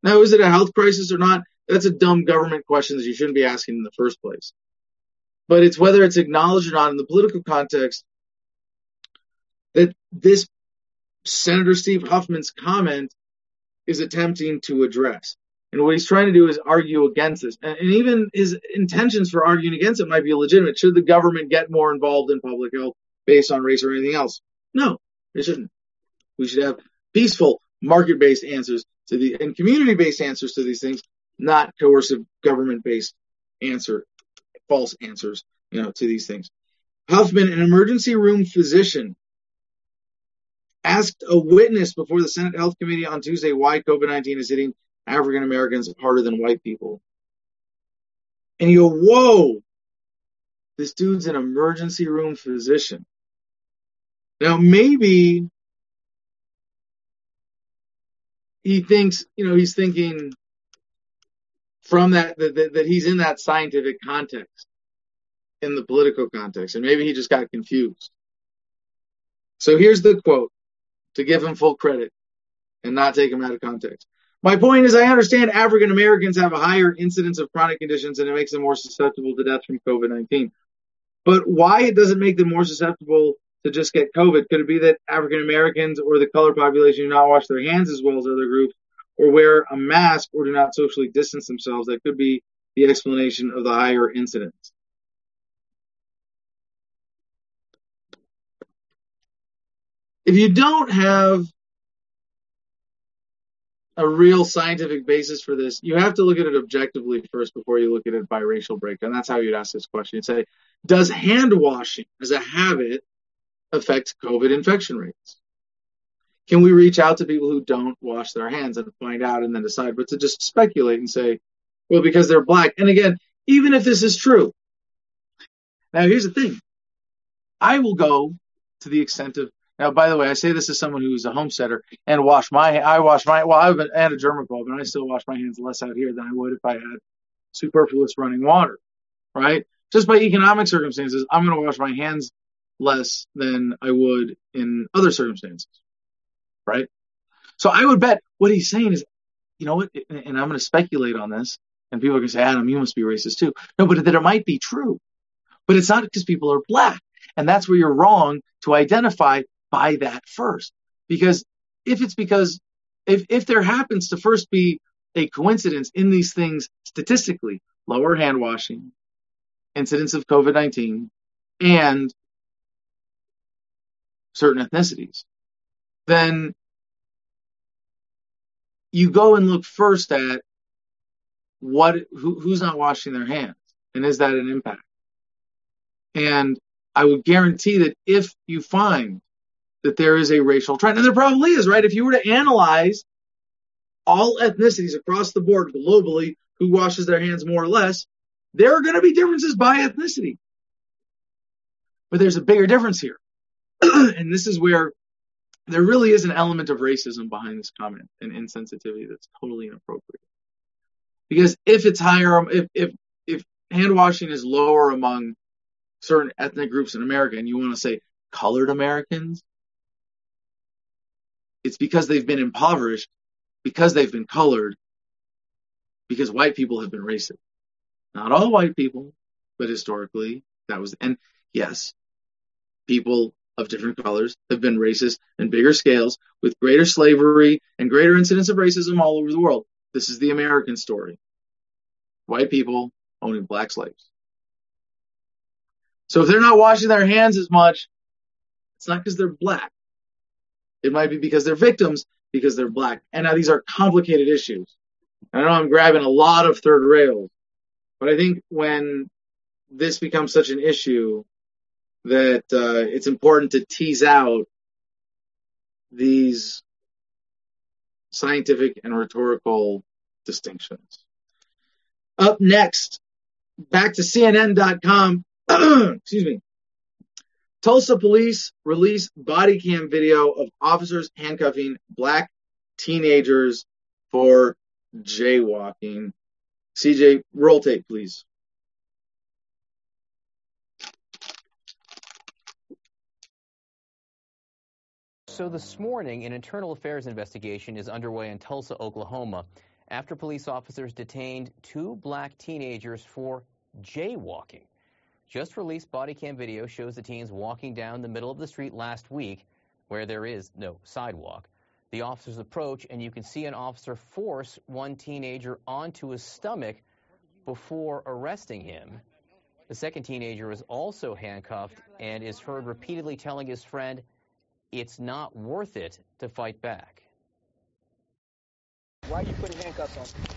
Now, is it a health crisis or not? That's a dumb government question that you shouldn't be asking in the first place. But it's whether it's acknowledged or not in the political context that this Senator Steve Huffman's comment is attempting to address. And what he's trying to do is argue against this. And, and, even his intentions for arguing against it might be legitimate. Should the government get more involved in public health based on race or anything else? No, it shouldn't. We should have peaceful, market-based answers to the and community-based answers to these things, not coercive government-based answer, false answers, you know, to these things. Huffman, an emergency room physician, asked a witness before the Senate Health Committee on Tuesday why COVID-19 is hitting African Americans harder than white people. And you go, whoa, this dude's an emergency room physician. Now, maybe he thinks, you know, he's thinking from that, that, that he's in that scientific context, in the political context, and maybe he just got confused. So here's the quote to give him full credit and not take him out of context. My point is, I understand African Americans have a higher incidence of chronic conditions and it makes them more susceptible to death from COVID 19. But why it doesn't make them more susceptible to just get COVID? Could it be that African Americans or the color population do not wash their hands as well as other groups or wear a mask or do not socially distance themselves? That could be the explanation of the higher incidence. If you don't have a real scientific basis for this, you have to look at it objectively first before you look at it by racial breakdown. That's how you'd ask this question. You'd say, does hand washing as a habit affect COVID infection rates? Can we reach out to people who don't wash their hands and find out and then decide? But to just speculate and say, well, because they're black. And again, even if this is true, now here's the thing. I will go to the extent of now, by the way, I say this as someone who's a homesteader and wash my, I wash my, well, I've had a germaphobe and I still wash my hands less out here than I would if I had superfluous running water, right? Just by economic circumstances, I'm going to wash my hands less than I would in other circumstances, right? So I would bet what he's saying is, you know what, and I'm going to speculate on this, and people are going to say, Adam, you must be racist too. No, but that it might be true. But it's not because people are black. And that's where you're wrong to identify by that first. Because if it's because, if, if there happens to first be a coincidence in these things statistically, lower hand washing, incidence of COVID 19, and certain ethnicities, then you go and look first at what who, who's not washing their hands and is that an impact and i would guarantee that if you find that there is a racial trend. And there probably is right if you were to analyze all ethnicities across the board globally who washes their hands more or less there are going to be differences by ethnicity. But there's a bigger difference here. And this is where there really is an element of racism behind this comment and insensitivity that's totally inappropriate. Because if it's higher, if if if hand washing is lower among certain ethnic groups in America, and you want to say colored Americans, it's because they've been impoverished, because they've been colored, because white people have been racist. Not all white people, but historically that was. And yes, people of different colors have been racist in bigger scales with greater slavery and greater incidence of racism all over the world. This is the American story. White people owning black slaves. So if they're not washing their hands as much, it's not because they're black. It might be because they're victims because they're black. And now these are complicated issues. I know I'm grabbing a lot of third rails, but I think when this becomes such an issue, that uh, it's important to tease out these scientific and rhetorical distinctions. Up next, back to CNN.com. Excuse me. Tulsa police release body cam video of officers handcuffing black teenagers for jaywalking. CJ, roll tape, please. So this morning, an internal affairs investigation is underway in Tulsa, Oklahoma, after police officers detained two black teenagers for jaywalking. Just released body cam video shows the teens walking down the middle of the street last week where there is no sidewalk. The officers approach and you can see an officer force one teenager onto his stomach before arresting him. The second teenager is also handcuffed and is heard repeatedly telling his friend, it's not worth it to fight back. Why are you putting handcuffs on?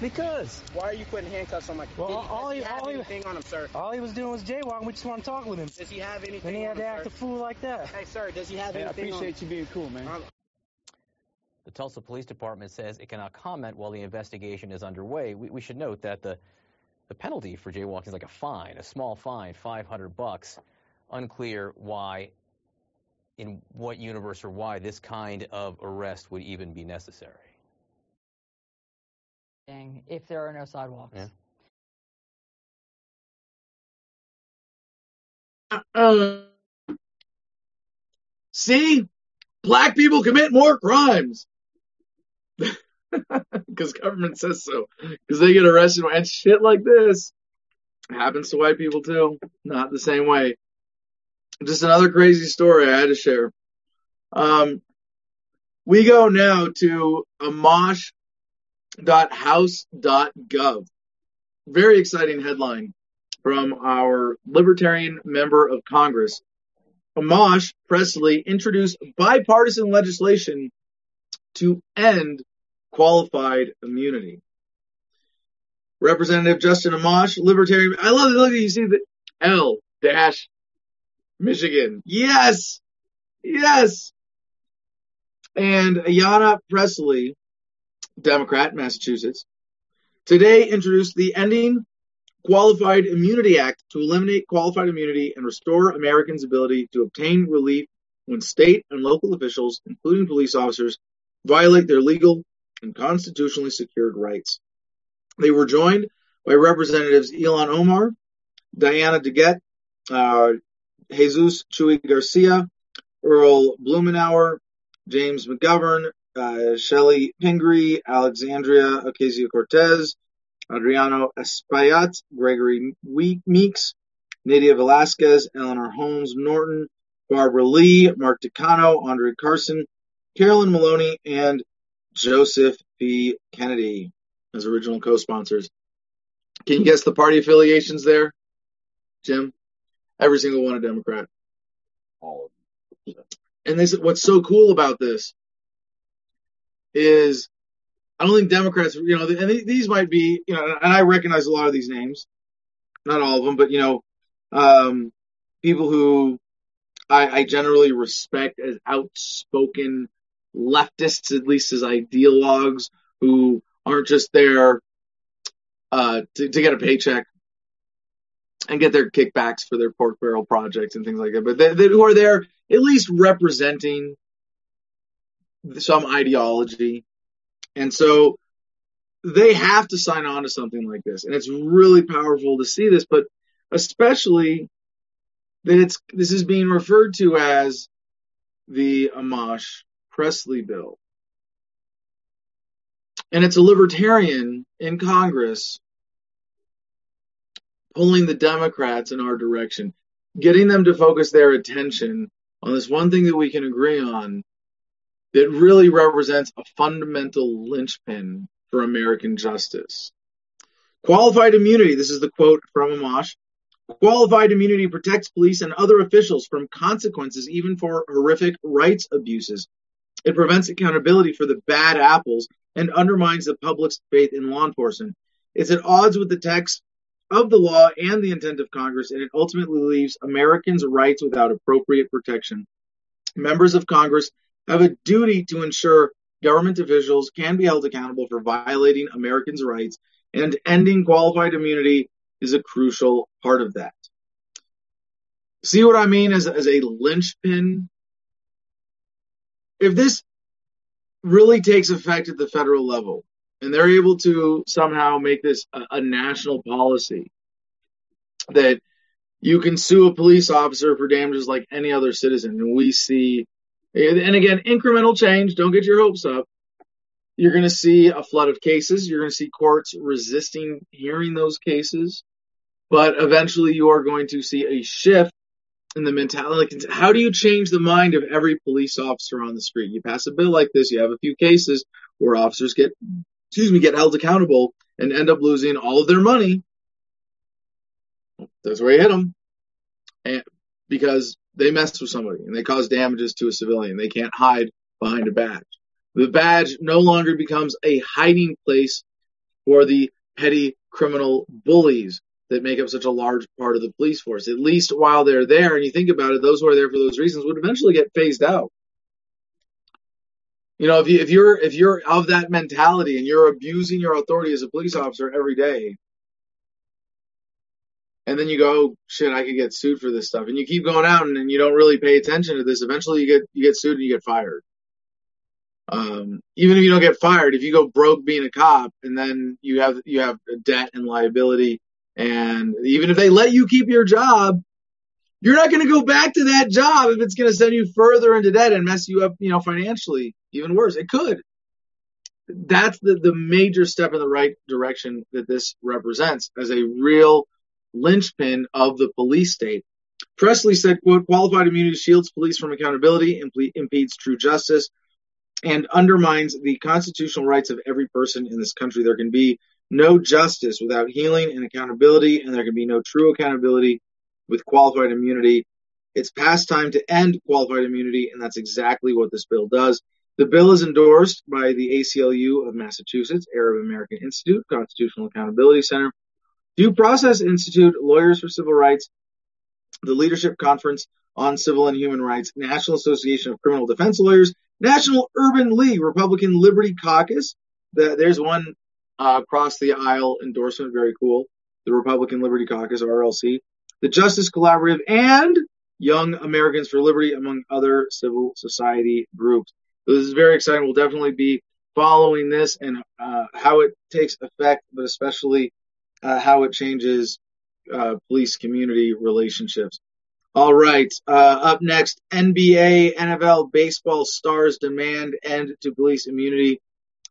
Because. Why are you putting handcuffs on my? Well, Did, all does he- he have all he- anything on him, sir? All he was doing was jaywalking. We just want to talk with him. Does he have anything? Then he had on to him, act a fool like that. Hey, sir, does he have Hey, I anything? appreciate you being cool, man. On, The Tulsa Police Department says it cannot comment while the investigation is underway. We, we should note that the the penalty for jaywalking is like a fine, a small fine, 500 bucks. Unclear why, in what universe or why this kind of arrest would even be necessary. If there are no sidewalks. Yeah. Uh, see, black people commit more crimes because government says so. Because they get arrested and shit like this happens to white people too. Not the same way. Just another crazy story I had to share. Um, we go now to amash.house.gov. Very exciting headline from our Libertarian member of Congress. Amash Presley introduced bipartisan legislation to end qualified immunity. Representative Justin Amash, Libertarian. I love it. Look, at you see the L dash Michigan. Yes. Yes. And Ayanna Presley, Democrat, Massachusetts, today introduced the Ending Qualified Immunity Act to eliminate qualified immunity and restore Americans' ability to obtain relief when state and local officials, including police officers, violate their legal and constitutionally secured rights. They were joined by Representatives Ilhan Omar, Diana DeGette, uh, Jesus Chuy Garcia, Earl Blumenauer, James McGovern, uh, Shelley Pingree, Alexandria Ocasio Cortez, Adriano Espaillat, Gregory Meeks, Nydia Velázquez, Eleanor Holmes Norton, Barbara Lee, Mark Takano, Andre Carson, Carolyn Maloney, and Joseph P. Kennedy as original co-sponsors. Can you guess the party affiliations there, Jim? Every single one a Democrat. All of them. And this, what's so cool about this is I don't think Democrats, you know, and these might be, you know, and I recognize a lot of these names, not all of them, but you know, um, people who I, I generally respect as outspoken leftists, at least as ideologues, who aren't just there uh, to, to get a paycheck and get their kickbacks for their pork barrel projects and things like that, but they, they, who are there at least representing some ideology. And so they have to sign on to something like this. And it's really powerful to see this, but especially that it's, this is being referred to as the Amash Presley bill. And it's a libertarian in Congress pulling the Democrats in our direction, getting them to focus their attention on this one thing that we can agree on that really represents a fundamental linchpin for American justice. Qualified immunity, this is the quote from Amash. Qualified immunity protects police and other officials from consequences even for horrific rights abuses. It prevents accountability for the bad apples and undermines the public's faith in law enforcement. It's at odds with the text of the law and the intent of Congress, and it ultimately leaves Americans' rights without appropriate protection. Members of Congress have a duty to ensure government officials can be held accountable for violating Americans' rights, and ending qualified immunity is a crucial part of that. See what I mean as, as a linchpin? If this really takes effect at the federal level, and they're able to somehow make this a, a national policy that you can sue a police officer for damages like any other citizen. And we see, and again, incremental change. Don't get your hopes up. You're going to see a flood of cases. You're going to see courts resisting hearing those cases. But eventually you are going to see a shift in the mentality. How do you change the mind of every police officer on the street? You pass a bill like this, you have a few cases where officers get, excuse me, get held accountable and end up losing all of their money. That's where you hit them. And because they mess with somebody and they cause damages to a civilian. They can't hide behind a badge. The badge no longer becomes a hiding place for the petty criminal bullies that make up such a large part of the police force. At least while they're there, and you think about it, those who are there for those reasons would eventually get phased out. You know, if you if you're if you're of that mentality and you're abusing your authority as a police officer every day, and then you go, shit, I could get sued for this stuff, and you keep going out and, and you don't really pay attention to this, eventually you get you get sued and you get fired. Um, even if you don't get fired, if you go broke being a cop and then you have you have debt and liability, and even if they let you keep your job, you're not going to go back to that job if it's going to send you further into debt and mess you up, you know, financially. Even worse, it could. That's the the major step in the right direction that this represents as a real linchpin of the police state. Presley said, quote, qualified immunity shields police from accountability, impedes true justice, and undermines the constitutional rights of every person in this country. There can be no justice without healing and accountability, and there can be no true accountability with qualified immunity. It's past time to end qualified immunity, and that's exactly what this bill does. The bill is endorsed by the ACLU of Massachusetts, Arab American Institute, Constitutional Accountability Center, Due Process Institute, Lawyers for Civil Rights, the Leadership Conference on Civil and Human Rights, National Association of Criminal Defense Lawyers, National Urban League, Republican Liberty Caucus. The, there's one uh, across the aisle endorsement, very cool. The Republican Liberty Caucus, RLC, the Justice Collaborative, and Young Americans for Liberty, among other civil society groups. So this is very exciting. We'll definitely be following this and uh, how it takes effect, but especially uh, how it changes uh, police community relationships. All right. Uh, up next, NBA, NFL, baseball stars demand end to police immunity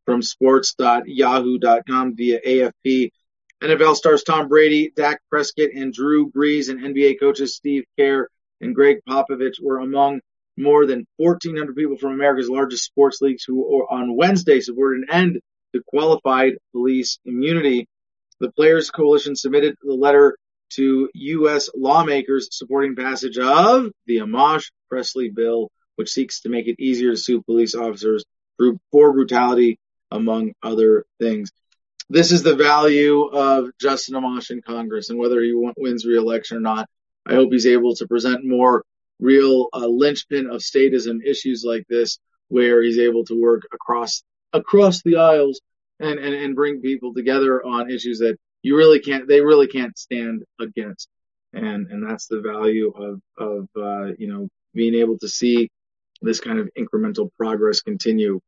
from sports.yahoo.com via AFP. NFL stars Tom Brady, Dak Prescott, and Drew Brees, and NBA coaches Steve Kerr and Gregg Popovich were among more than 1,400 people from America's largest sports leagues who on Wednesday supported an end to qualified police immunity. The Players Coalition submitted the letter to U.S. lawmakers supporting passage of the Amash Presley bill, which seeks to make it easier to sue police officers for brutality, among other things. This is the value of Justin Amash in Congress, and whether he wins re-election or not, I hope he's able to present more real uh, linchpin of statism issues like this, where he's able to work across across the aisles and, and, and bring people together on issues that you really can't they really can't stand against. And and that's the value of of uh, you know being able to see this kind of incremental progress continue.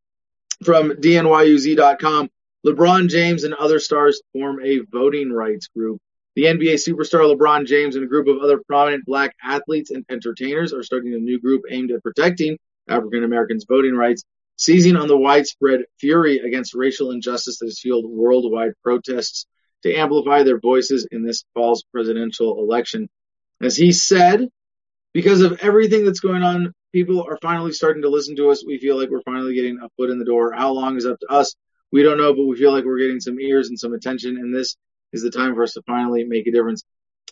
From DNYUZ.com, LeBron James and other stars form a voting rights group the NBA superstar LeBron James and a group of other prominent black athletes and entertainers are starting a new group aimed at protecting African Americans' voting rights, seizing on the widespread fury against racial injustice that has fueled worldwide protests to amplify their voices in this fall's presidential election. As he said, because of everything that's going on, people are finally starting to listen to us. We feel like we're finally getting a foot in the door. How long is up to us? We don't know, but we feel like we're getting some ears and some attention, and this is the time for us to finally make a difference.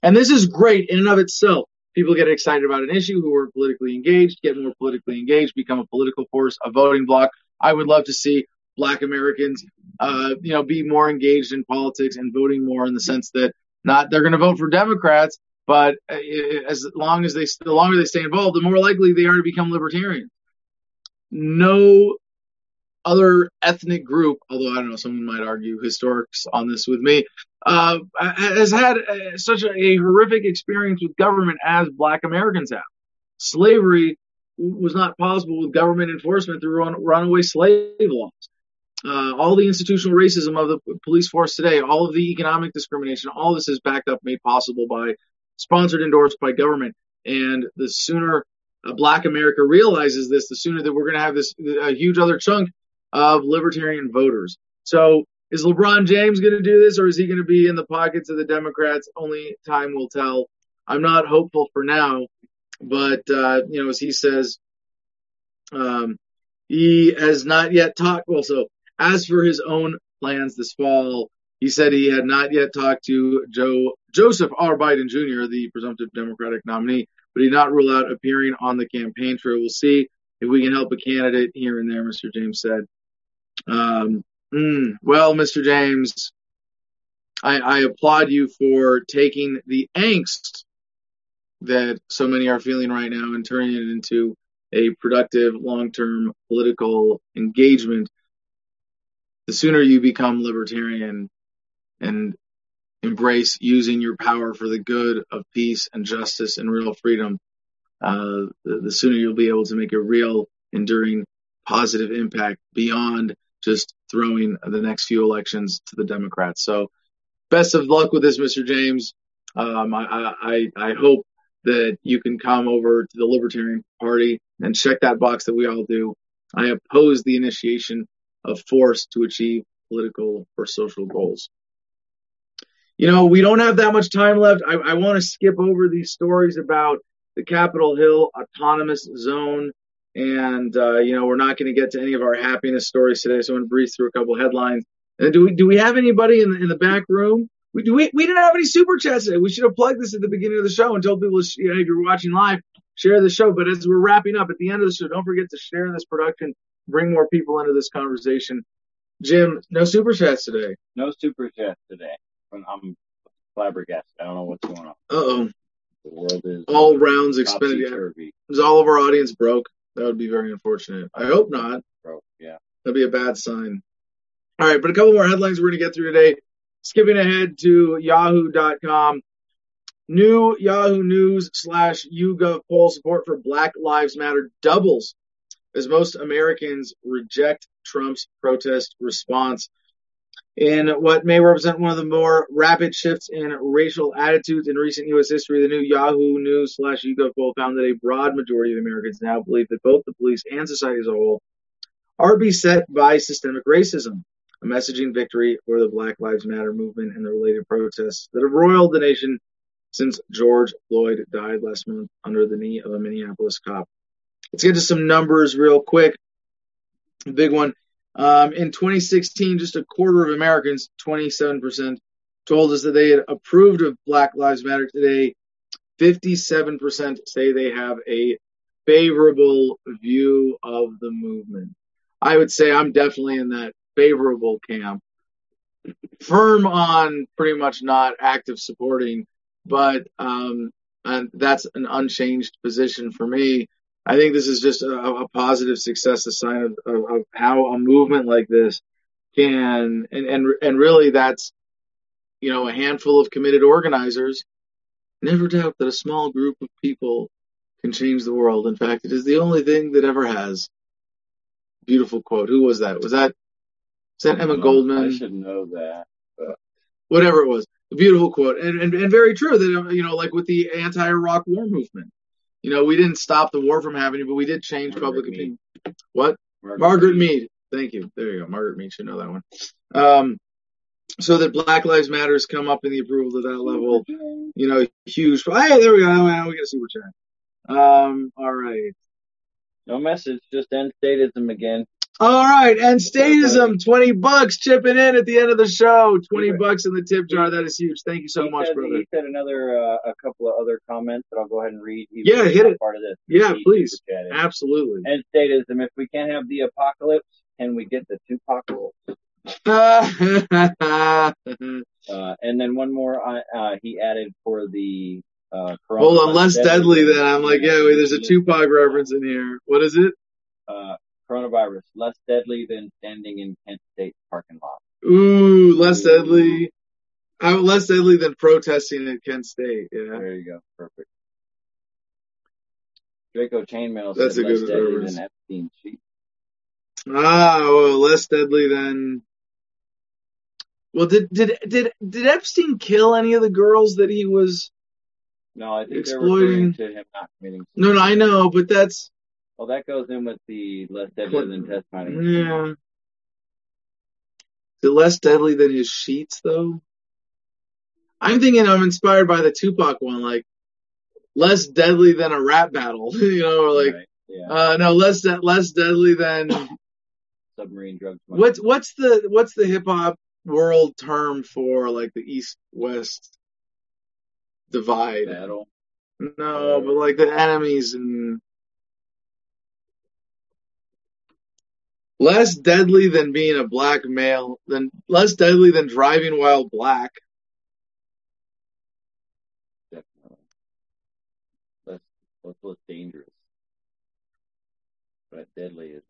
And this is great in and of itself. People get excited about an issue who are politically engaged, get more politically engaged, become a political force, a voting bloc. I would love to see black Americans, uh, you know, be more engaged in politics and voting more in the sense that not they're going to vote for Democrats, but uh, as long as they, the longer they stay involved, the more likely they are to become libertarians. No other ethnic group, although I don't know, someone might argue historics on this with me, uh, has had uh, such a, a, horrific experience with government as black Americans have. Slavery was not possible with government enforcement through run, runaway slave laws. Uh, all the institutional racism of the police force today, all of the economic discrimination, all this is backed up, made possible by sponsored, endorsed by government. And the sooner black America realizes this, the sooner that we're going to have this a huge other chunk of libertarian voters. So is LeBron James going to do this or is he going to be in the pockets of the Democrats? Only time will tell. I'm not hopeful for now, but, uh, you know, as he says, um, he has not yet talked. Well, so as for his own plans this fall, he said he had not yet talked to Joe Joseph R. Biden Jr., the presumptive Democratic nominee, but he did not rule out appearing on the campaign trail. We'll see if we can help a candidate here and there, Mr. James said. Um, mm, well, Mr. James, I, I applaud you for taking the angst that so many are feeling right now and turning it into a productive long-term political engagement. The sooner you become libertarian and embrace using your power for the good of peace and justice and real freedom, uh, the, the sooner you'll be able to make a real, enduring, positive impact beyond just throwing the next few elections to the Democrats. So, best of luck with this, Mr. James. Um, I, I, I hope that you can come over to the Libertarian Party and check that box that we all do. I oppose the initiation of force to achieve political or social goals. You know, we don't have that much time left. I, I want to skip over these stories about the Capitol Hill Autonomous Zone and, uh, you know, we're not going to get to any of our happiness stories today. So I'm going to breeze through a couple headlines. And do we, do we have anybody in the, in the back room? We, do we, we didn't have any super chats today. We should have plugged this at the beginning of the show and told people, you know, if you're watching live, share the show. But as we're wrapping up at the end of the show, don't forget to share this production, bring more people into this conversation. Jim, no super chats today. No super chats today. I'm flabbergasted. I don't know what's going on. Uh oh. The world is all rounds expended. Is all of our audience broke? That would be very unfortunate. I hope not. Bro, yeah. That'd be a bad sign. All right, but a couple more headlines we're going to get through today. Skipping ahead to yahoo.com. New Yahoo News slash YouGov poll support for Black Lives Matter doubles as most Americans reject Trump's protest response. In what may represent one of the more rapid shifts in racial attitudes in recent U.S. history, the new Yahoo News slash YouGov poll found that a broad majority of Americans now believe that both the police and society as a whole are beset by systemic racism, a messaging victory for the Black Lives Matter movement and the related protests that have roiled the nation since George Floyd died last month under the knee of a Minneapolis cop. Let's get to some numbers real quick. The big one. Um, in 2016, just a quarter of Americans, 27%, told us that they had approved of Black Lives Matter. Today, 57% say they have a favorable view of the movement. I would say I'm definitely in that favorable camp. Firm on pretty much not active supporting, but um, that's an unchanged position for me. I think this is just a, a positive success, a sign of, of, of, how a movement like this can, and, and and really that's, you know, a handful of committed organizers. Never doubt that a small group of people can change the world. In fact, it is the only thing that ever has. Beautiful quote. Who was that? Was that is that Emma Goldman? I should know that. But... Whatever it was, a beautiful quote, and, and and very true. That you know, like with the anti-Iraq war movement, you know, we didn't stop the war from happening, but we did change Margaret public Mead. opinion. What? Margaret Margaret Mead. Mead. Thank you. There you go. Margaret Mead should know that one. Um, so that Black Lives Matters come up in the approval at that level, you know, huge. Hey, there we go. We got a super chat. Um, all right. No message, just end statism again. All right, and statism, twenty bucks chipping in at the end of the show. Twenty bucks in the tip jar. That is huge. Thank you so he much, said, brother. He said another, uh, a couple of other comments that I'll go ahead and read. He Yeah, hit it. Part of this. Yeah, please. Absolutely. And statism. If we can't have the apocalypse, can we get the two Uh, and then one more, uh, uh, he added for the uh, Hold on, coronavirus less deadly deadly than I'm like, yeah, wait, there's a Tupac reference in here. What is it? Uh, coronavirus less deadly than standing in Kent State parking lot. Ooh, less deadly. Uh, less deadly than protesting at Kent State. Yeah. There you go, perfect. Draco Chainmail That's said a less good deadly reference. than Epstein sheet. Ah, well, less deadly than. Well, did did did did Epstein kill any of the girls that he was? No, I think Exploiting- they're referring to him not committing. No, no, I know, but that's Well, that goes in with the less deadly than test testimony. yeah. Is it less deadly than his sheets, though? I'm thinking I'm inspired by the Tupac one, like less deadly than a rap battle, you know, or like Right, yeah, uh no, less de- less deadly than submarine drugs. what's what's the what's the hip hop world term for like the east west divide? battle? No, but like the enemies and less deadly than being a black male, than less deadly than driving while black. Definitely. That's that's what's dangerous. But deadly is.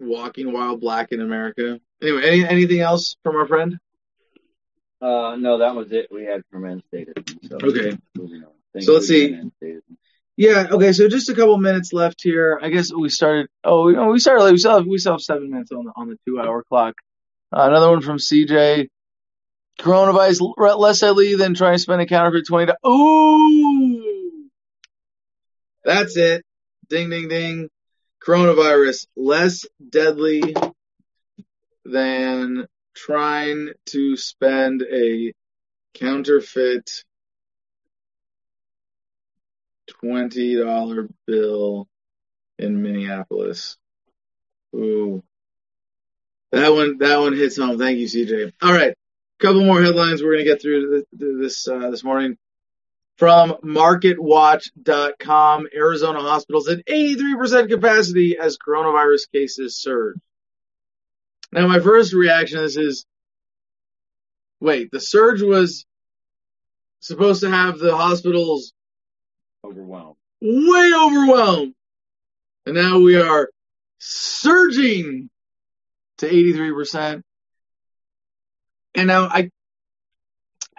Walking while black in America. Anyway, any, anything else from our friend? Uh, no, that was it. We had from end status. So Okay. moving on. Thank So let's see. Yeah. Okay. So just a couple minutes left here. I guess we started. Oh, we, oh, we started. late. We still have. We still have seven minutes on the on the two hour clock. Uh, another one from CJ. Coronavirus less deadly than trying to spend a counterfeit twenty. Ooh. That's it. Ding ding ding. Coronavirus less deadly than trying to spend a counterfeit twenty dollar bill in Minneapolis. Ooh. That one that one hits home. Thank you, CJ. All right. A Couple more headlines we're gonna get through this uh, this morning. From MarketWatch.com, Arizona hospitals at 83% capacity as coronavirus cases surge. Now, my first reaction to this is, wait, the surge was supposed to have the hospitals Overwhelmed. way overwhelmed. And now we are surging to 83%. And now I,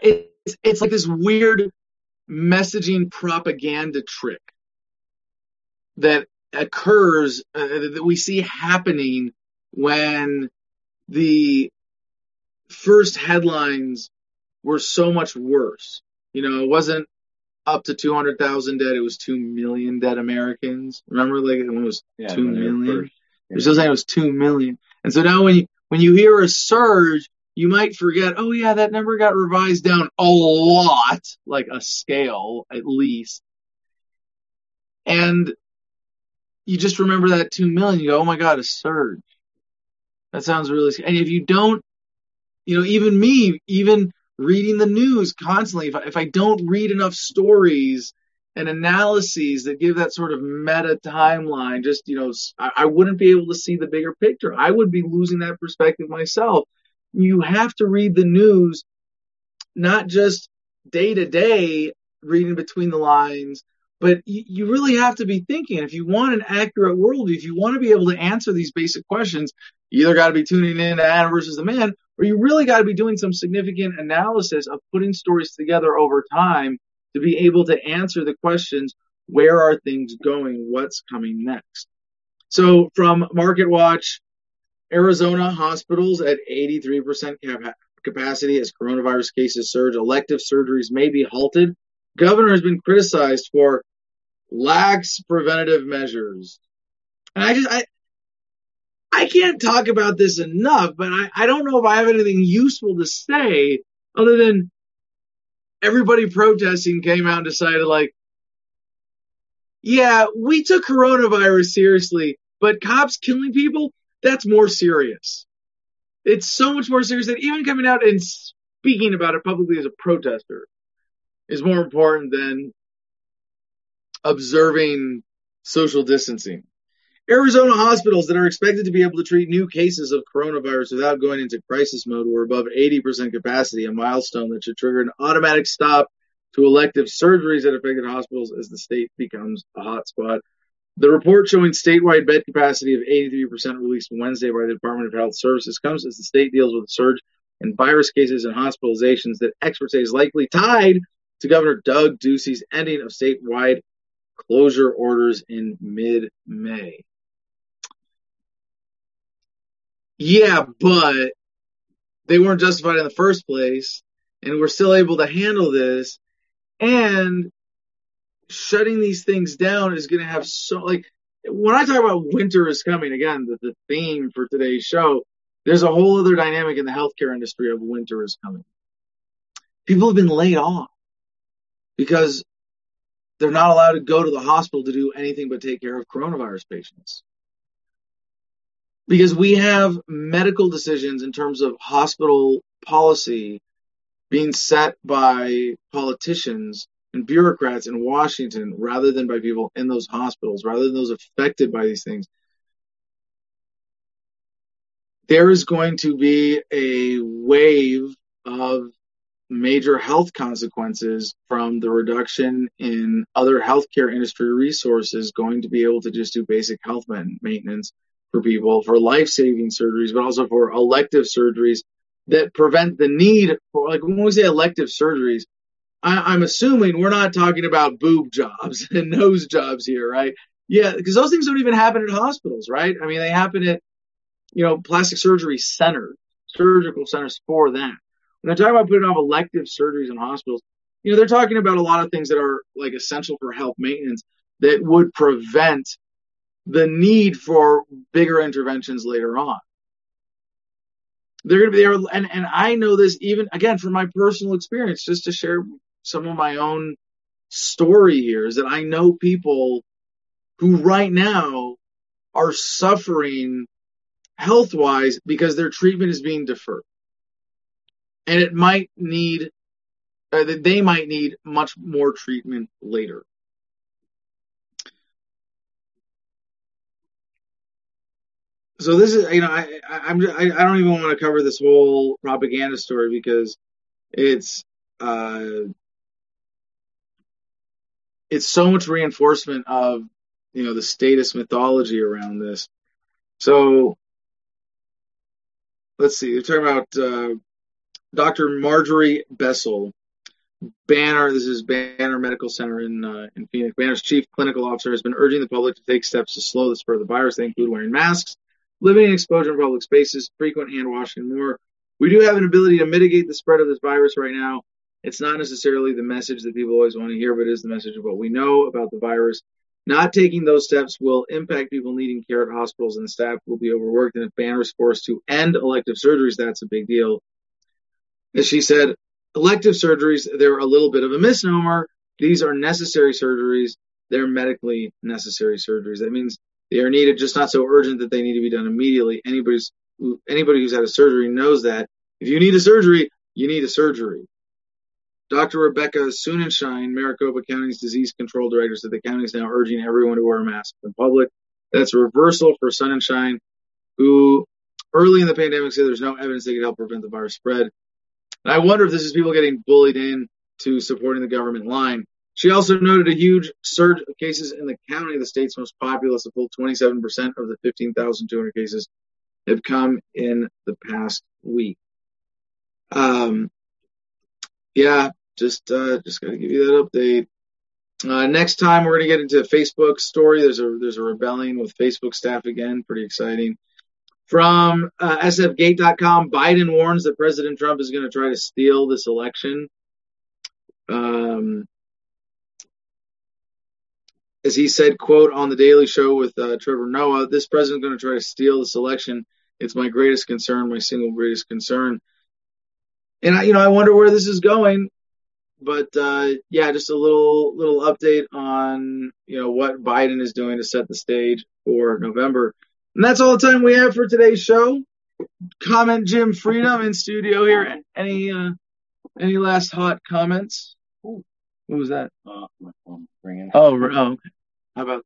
it's, it's like this weird messaging propaganda trick that occurs, uh, that we see happening when the first headlines were so much worse. You know, it wasn't up to 200,000 dead, it was 2 million dead Americans. Remember, like, when it was Yeah, 2 when they were million? first- They're still saying it was 2 million. And so now when you, when you hear a surge, you might forget, oh yeah, that number got revised down a lot, like a scale at least. And you just remember that 2 million, you go, oh my god, a surge. That sounds really scary. And if you don't, you know, even me, even reading the news constantly, if I, if I don't read enough stories and analyses that give that sort of meta timeline, just, you know—I wouldn't be able to see the bigger picture. I would be losing that perspective myself. You have to read the news, not just day to day, reading between the lines, but you, really have to be thinking. If you want an accurate worldview, if you want to be able to answer these basic questions, you either got to be tuning in to Adam versus the Man, or you really got to be doing some significant analysis of putting stories together over time to be able to answer the questions where are things going, what's coming next. So from Market Watch, Arizona hospitals at 83% cap- capacity as coronavirus cases surge, elective surgeries may be halted. Governor has been criticized for lax preventative measures. And I just, I, I can't talk about this enough, but I, I don't know if I have anything useful to say other than everybody protesting came out and decided like, yeah, we took coronavirus seriously, but cops killing people, that's more serious. It's so much more serious that even coming out and speaking about it publicly as a protester is more important than observing social distancing. Arizona hospitals that are expected to be able to treat new cases of coronavirus without going into crisis mode were above 80% capacity, a milestone that should trigger an automatic stop to elective surgeries at affected hospitals as the state becomes a hotspot. The report showing statewide bed capacity of 83% released Wednesday by the Department of Health Services comes as the state deals with a surge in virus cases and hospitalizations that experts say is likely tied to Governor Doug Ducey's ending of statewide closure orders in mid-May. Yeah, but they weren't justified in the first place, and we're still able to handle this. And shutting these things down is going to have so like when I talk about winter is coming again, the, the theme for today's show, there's a whole other dynamic in the healthcare industry of winter is coming. People have been laid off because they're not allowed to go to the hospital to do anything but take care of coronavirus patients. Because we have medical decisions in terms of hospital policy being set by politicians and bureaucrats in Washington rather than by people in those hospitals, rather than those affected by these things. There is going to be a wave of major health consequences from the reduction in other healthcare industry resources going to be able to just do basic health maintenance for people, for life saving surgeries, but also for elective surgeries that prevent the need for, like when we say elective surgeries, I, I'm assuming we're not talking about boob jobs and nose jobs here, right? Yeah, because those things don't even happen at hospitals, right? I mean, they happen at, you know, plastic surgery centers, surgical centers for that. When they're talking about putting off elective surgeries in hospitals, you know, they're talking about a lot of things that are like essential for health maintenance that would prevent the need for bigger interventions later on. They're going to be there, and, and I know this even again from my personal experience, just to share some of my own story here, is that I know people who right now are suffering health wise because their treatment is being deferred. And it might need, uh, they might need much more treatment later. So this is, you know, I, I, I'm, I, I don't even want to cover this whole propaganda story because it's, uh, it's so much reinforcement of, you know, the status mythology around this. So let's see, they're talking about, uh, Dr. Marjorie Bessel, Banner, this is Banner Medical Center in uh, in Phoenix. Banner's chief clinical officer has been urging the public to take steps to slow the spread of the virus. They include wearing masks, limiting exposure in public spaces, frequent hand washing, and more. We do have an ability to mitigate the spread of this virus right now. It's not necessarily the message that people always want to hear, but it is the message of what we know about the virus. Not taking those steps will impact people needing care at hospitals, and staff will be overworked. And if Banner is forced to end elective surgeries, that's a big deal. As she said, elective surgeries, they're a little bit of a misnomer. These are necessary surgeries. They're medically necessary surgeries. That means they are needed, just not so urgent that they need to be done immediately. Anybody's, anybody who's had a surgery knows that. If you need a surgery, you need a surgery. Dr. Rebecca Sunenshine, Maricopa County's disease control director, said the county is now urging everyone to wear a mask in public. That's a reversal for Sunenshine, who early in the pandemic said there's no evidence they could help prevent the virus spread. And I wonder if this is people getting bullied in to supporting the government line. She also noted a huge surge of cases in the county, the state's most populous. A full 27% of the 15,200 cases have come in the past week. Um, yeah, just uh, just gotta give you that update. Uh, next time we're gonna get into Facebook story. There's a there's a rebellion with Facebook staff again. Pretty exciting. From uh, sfgate.com, Biden warns that President Trump is going to try to steal this election. Um, as he said, quote, on the Daily Show with uh, Trevor Noah, this president's going to try to steal this election. It's my greatest concern, my single greatest concern. And I, you know, I wonder where this is going. But uh, yeah, just a little little update on you know what Biden is doing to set the stage for November. And that's all the time we have for today's show. Comment Jim Freedom in studio here. Any uh, any last hot comments? Ooh, what was that? Uh, my phone's ringing. Oh, oh, okay. How about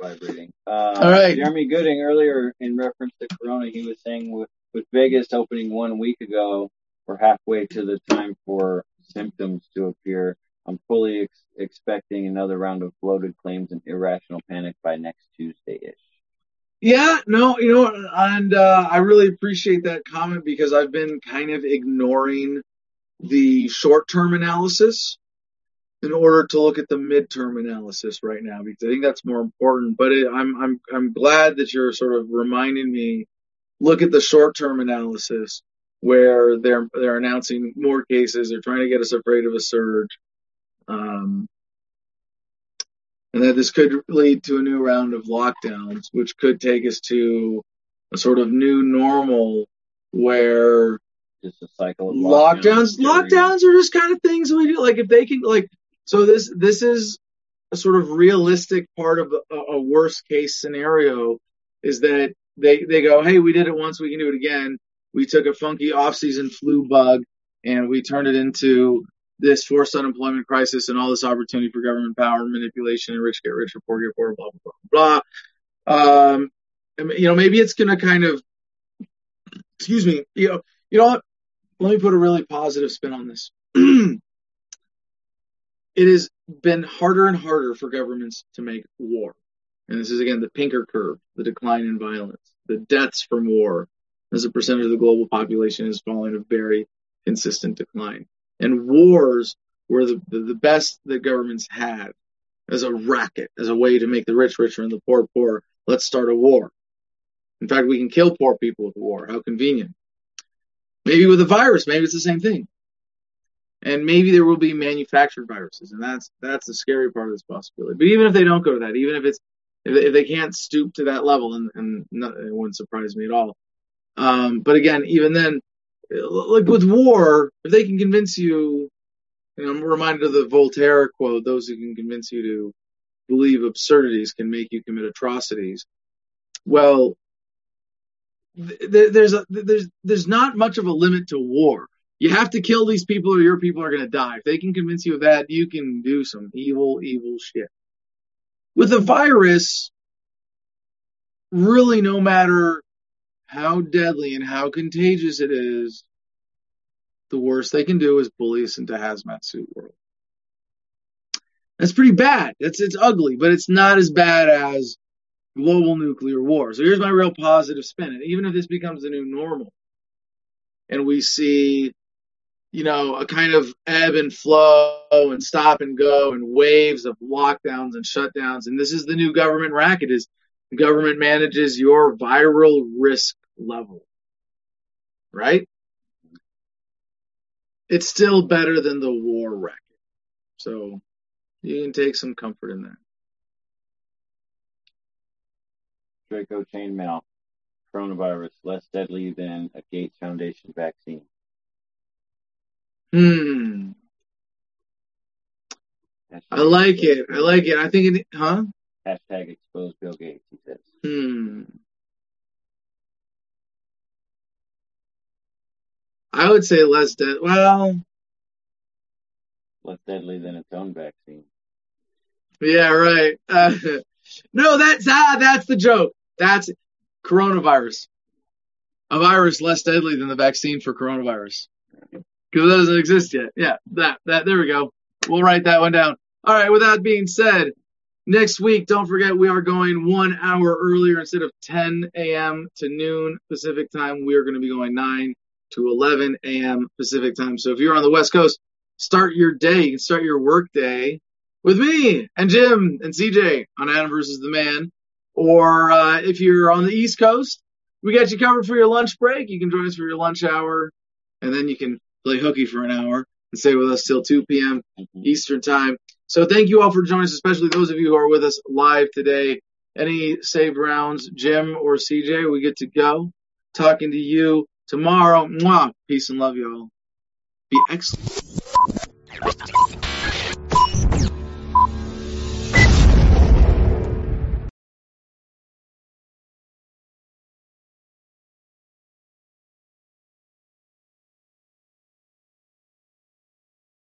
vibrating. Uh, All right. Jeremy Gooding earlier in reference to Corona, he was saying with, with Vegas opening one week ago, we're halfway to the time for symptoms to appear. I'm fully ex- expecting another round of bloated claims and irrational panic by next Tuesday-ish. Yeah, no, you know, and uh, I really appreciate that comment because I've been kind of ignoring the short-term analysis in order to look at the midterm analysis right now because I think that's more important. But it, I'm I'm I'm glad that you're sort of reminding me look at the short-term analysis where they're they're announcing more cases, they're trying to get us afraid of a surge. Um, and that this could lead to a new round of lockdowns, which could take us to a sort of new normal where Just a cycle of lockdowns, lockdowns. lockdowns are just kind of things we do. Like if they can, like, so this, this is a sort of realistic part of a, a worst case scenario is that they, they go, Hey, we did it once. We can do it again. We took a funky off season flu bug and we turned it into this forced unemployment crisis and all this opportunity for government power manipulation and rich get rich or poor get poor, blah, blah, blah, blah. Um, you know, maybe it's going to kind of, excuse me, you know, you know what? Let me put a really positive spin on this. It has been harder and harder for governments to make war. And this is again the pinker curve, the decline in violence, the deaths from war as a percentage of the global population is following a very consistent decline. And wars were the, the, the best that governments had as a racket, as a way to make the rich richer and the poor poor. Let's start a war. In fact, we can kill poor people with war. How convenient. Maybe with a virus, maybe it's the same thing. And maybe there will be manufactured viruses, and that's that's the scary part of this possibility. But even if they don't go to that, even if it's if they, if they can't stoop to that level, and, and not, it wouldn't surprise me at all. Um, but again, even then, like with war, if they can convince you, and I'm reminded of the Voltaire quote: "Those who can convince you to believe absurdities can make you commit atrocities." Well, th- there's a there's there's not much of a limit to war. You have to kill these people, or your people are going to die. If they can convince you of that, you can do some evil, evil shit. With a virus, really, no matter how deadly and how contagious it is, the worst they can do is bully us into hazmat suit world. That's pretty bad. That's it's ugly, but it's not as bad as global nuclear war. So here's my real positive spin. Even if this becomes the new normal, and we see, you know, a kind of ebb and flow and stop and go and waves of lockdowns and shutdowns, and this is the new government racket is The government manages your viral risk level. Right? It's still better than the war racket. So you can take some comfort in that. Draco chainmail. Coronavirus less deadly than a Gates Foundation vaccine. Hmm. Hashtag I like it. I like it. I think it, huh? Hashtag expose Bill Gates, he says. Hmm. I would say less dead. Well, Less deadly than its own vaccine. yeah, right. Uh, no, that's ah, that's the joke. That's coronavirus. A virus less deadly than the vaccine for coronavirus because that doesn't exist yet. Yeah, that that there we go. We'll write that one down. All right. With that being said, next week, don't forget we are going one hour earlier instead of 10 a.m. to noon Pacific time. We are going to be going 9 to 11 a.m. Pacific time. So if you're on the West Coast, start your day. You can start your work day with me and Jim and CJ on Adam versus the Man. Or uh, if you're on the East Coast, we got you covered for your lunch break. You can join us for your lunch hour, and then you can play hooky for an hour and stay with us till 2 p.m. Mhm. Eastern time. So thank you all for joining us, especially those of you who are with us live today. Any saved rounds, Jim or CJ, we get to go. Talking to you tomorrow. Mwah. Peace and love, y'all. Be excellent.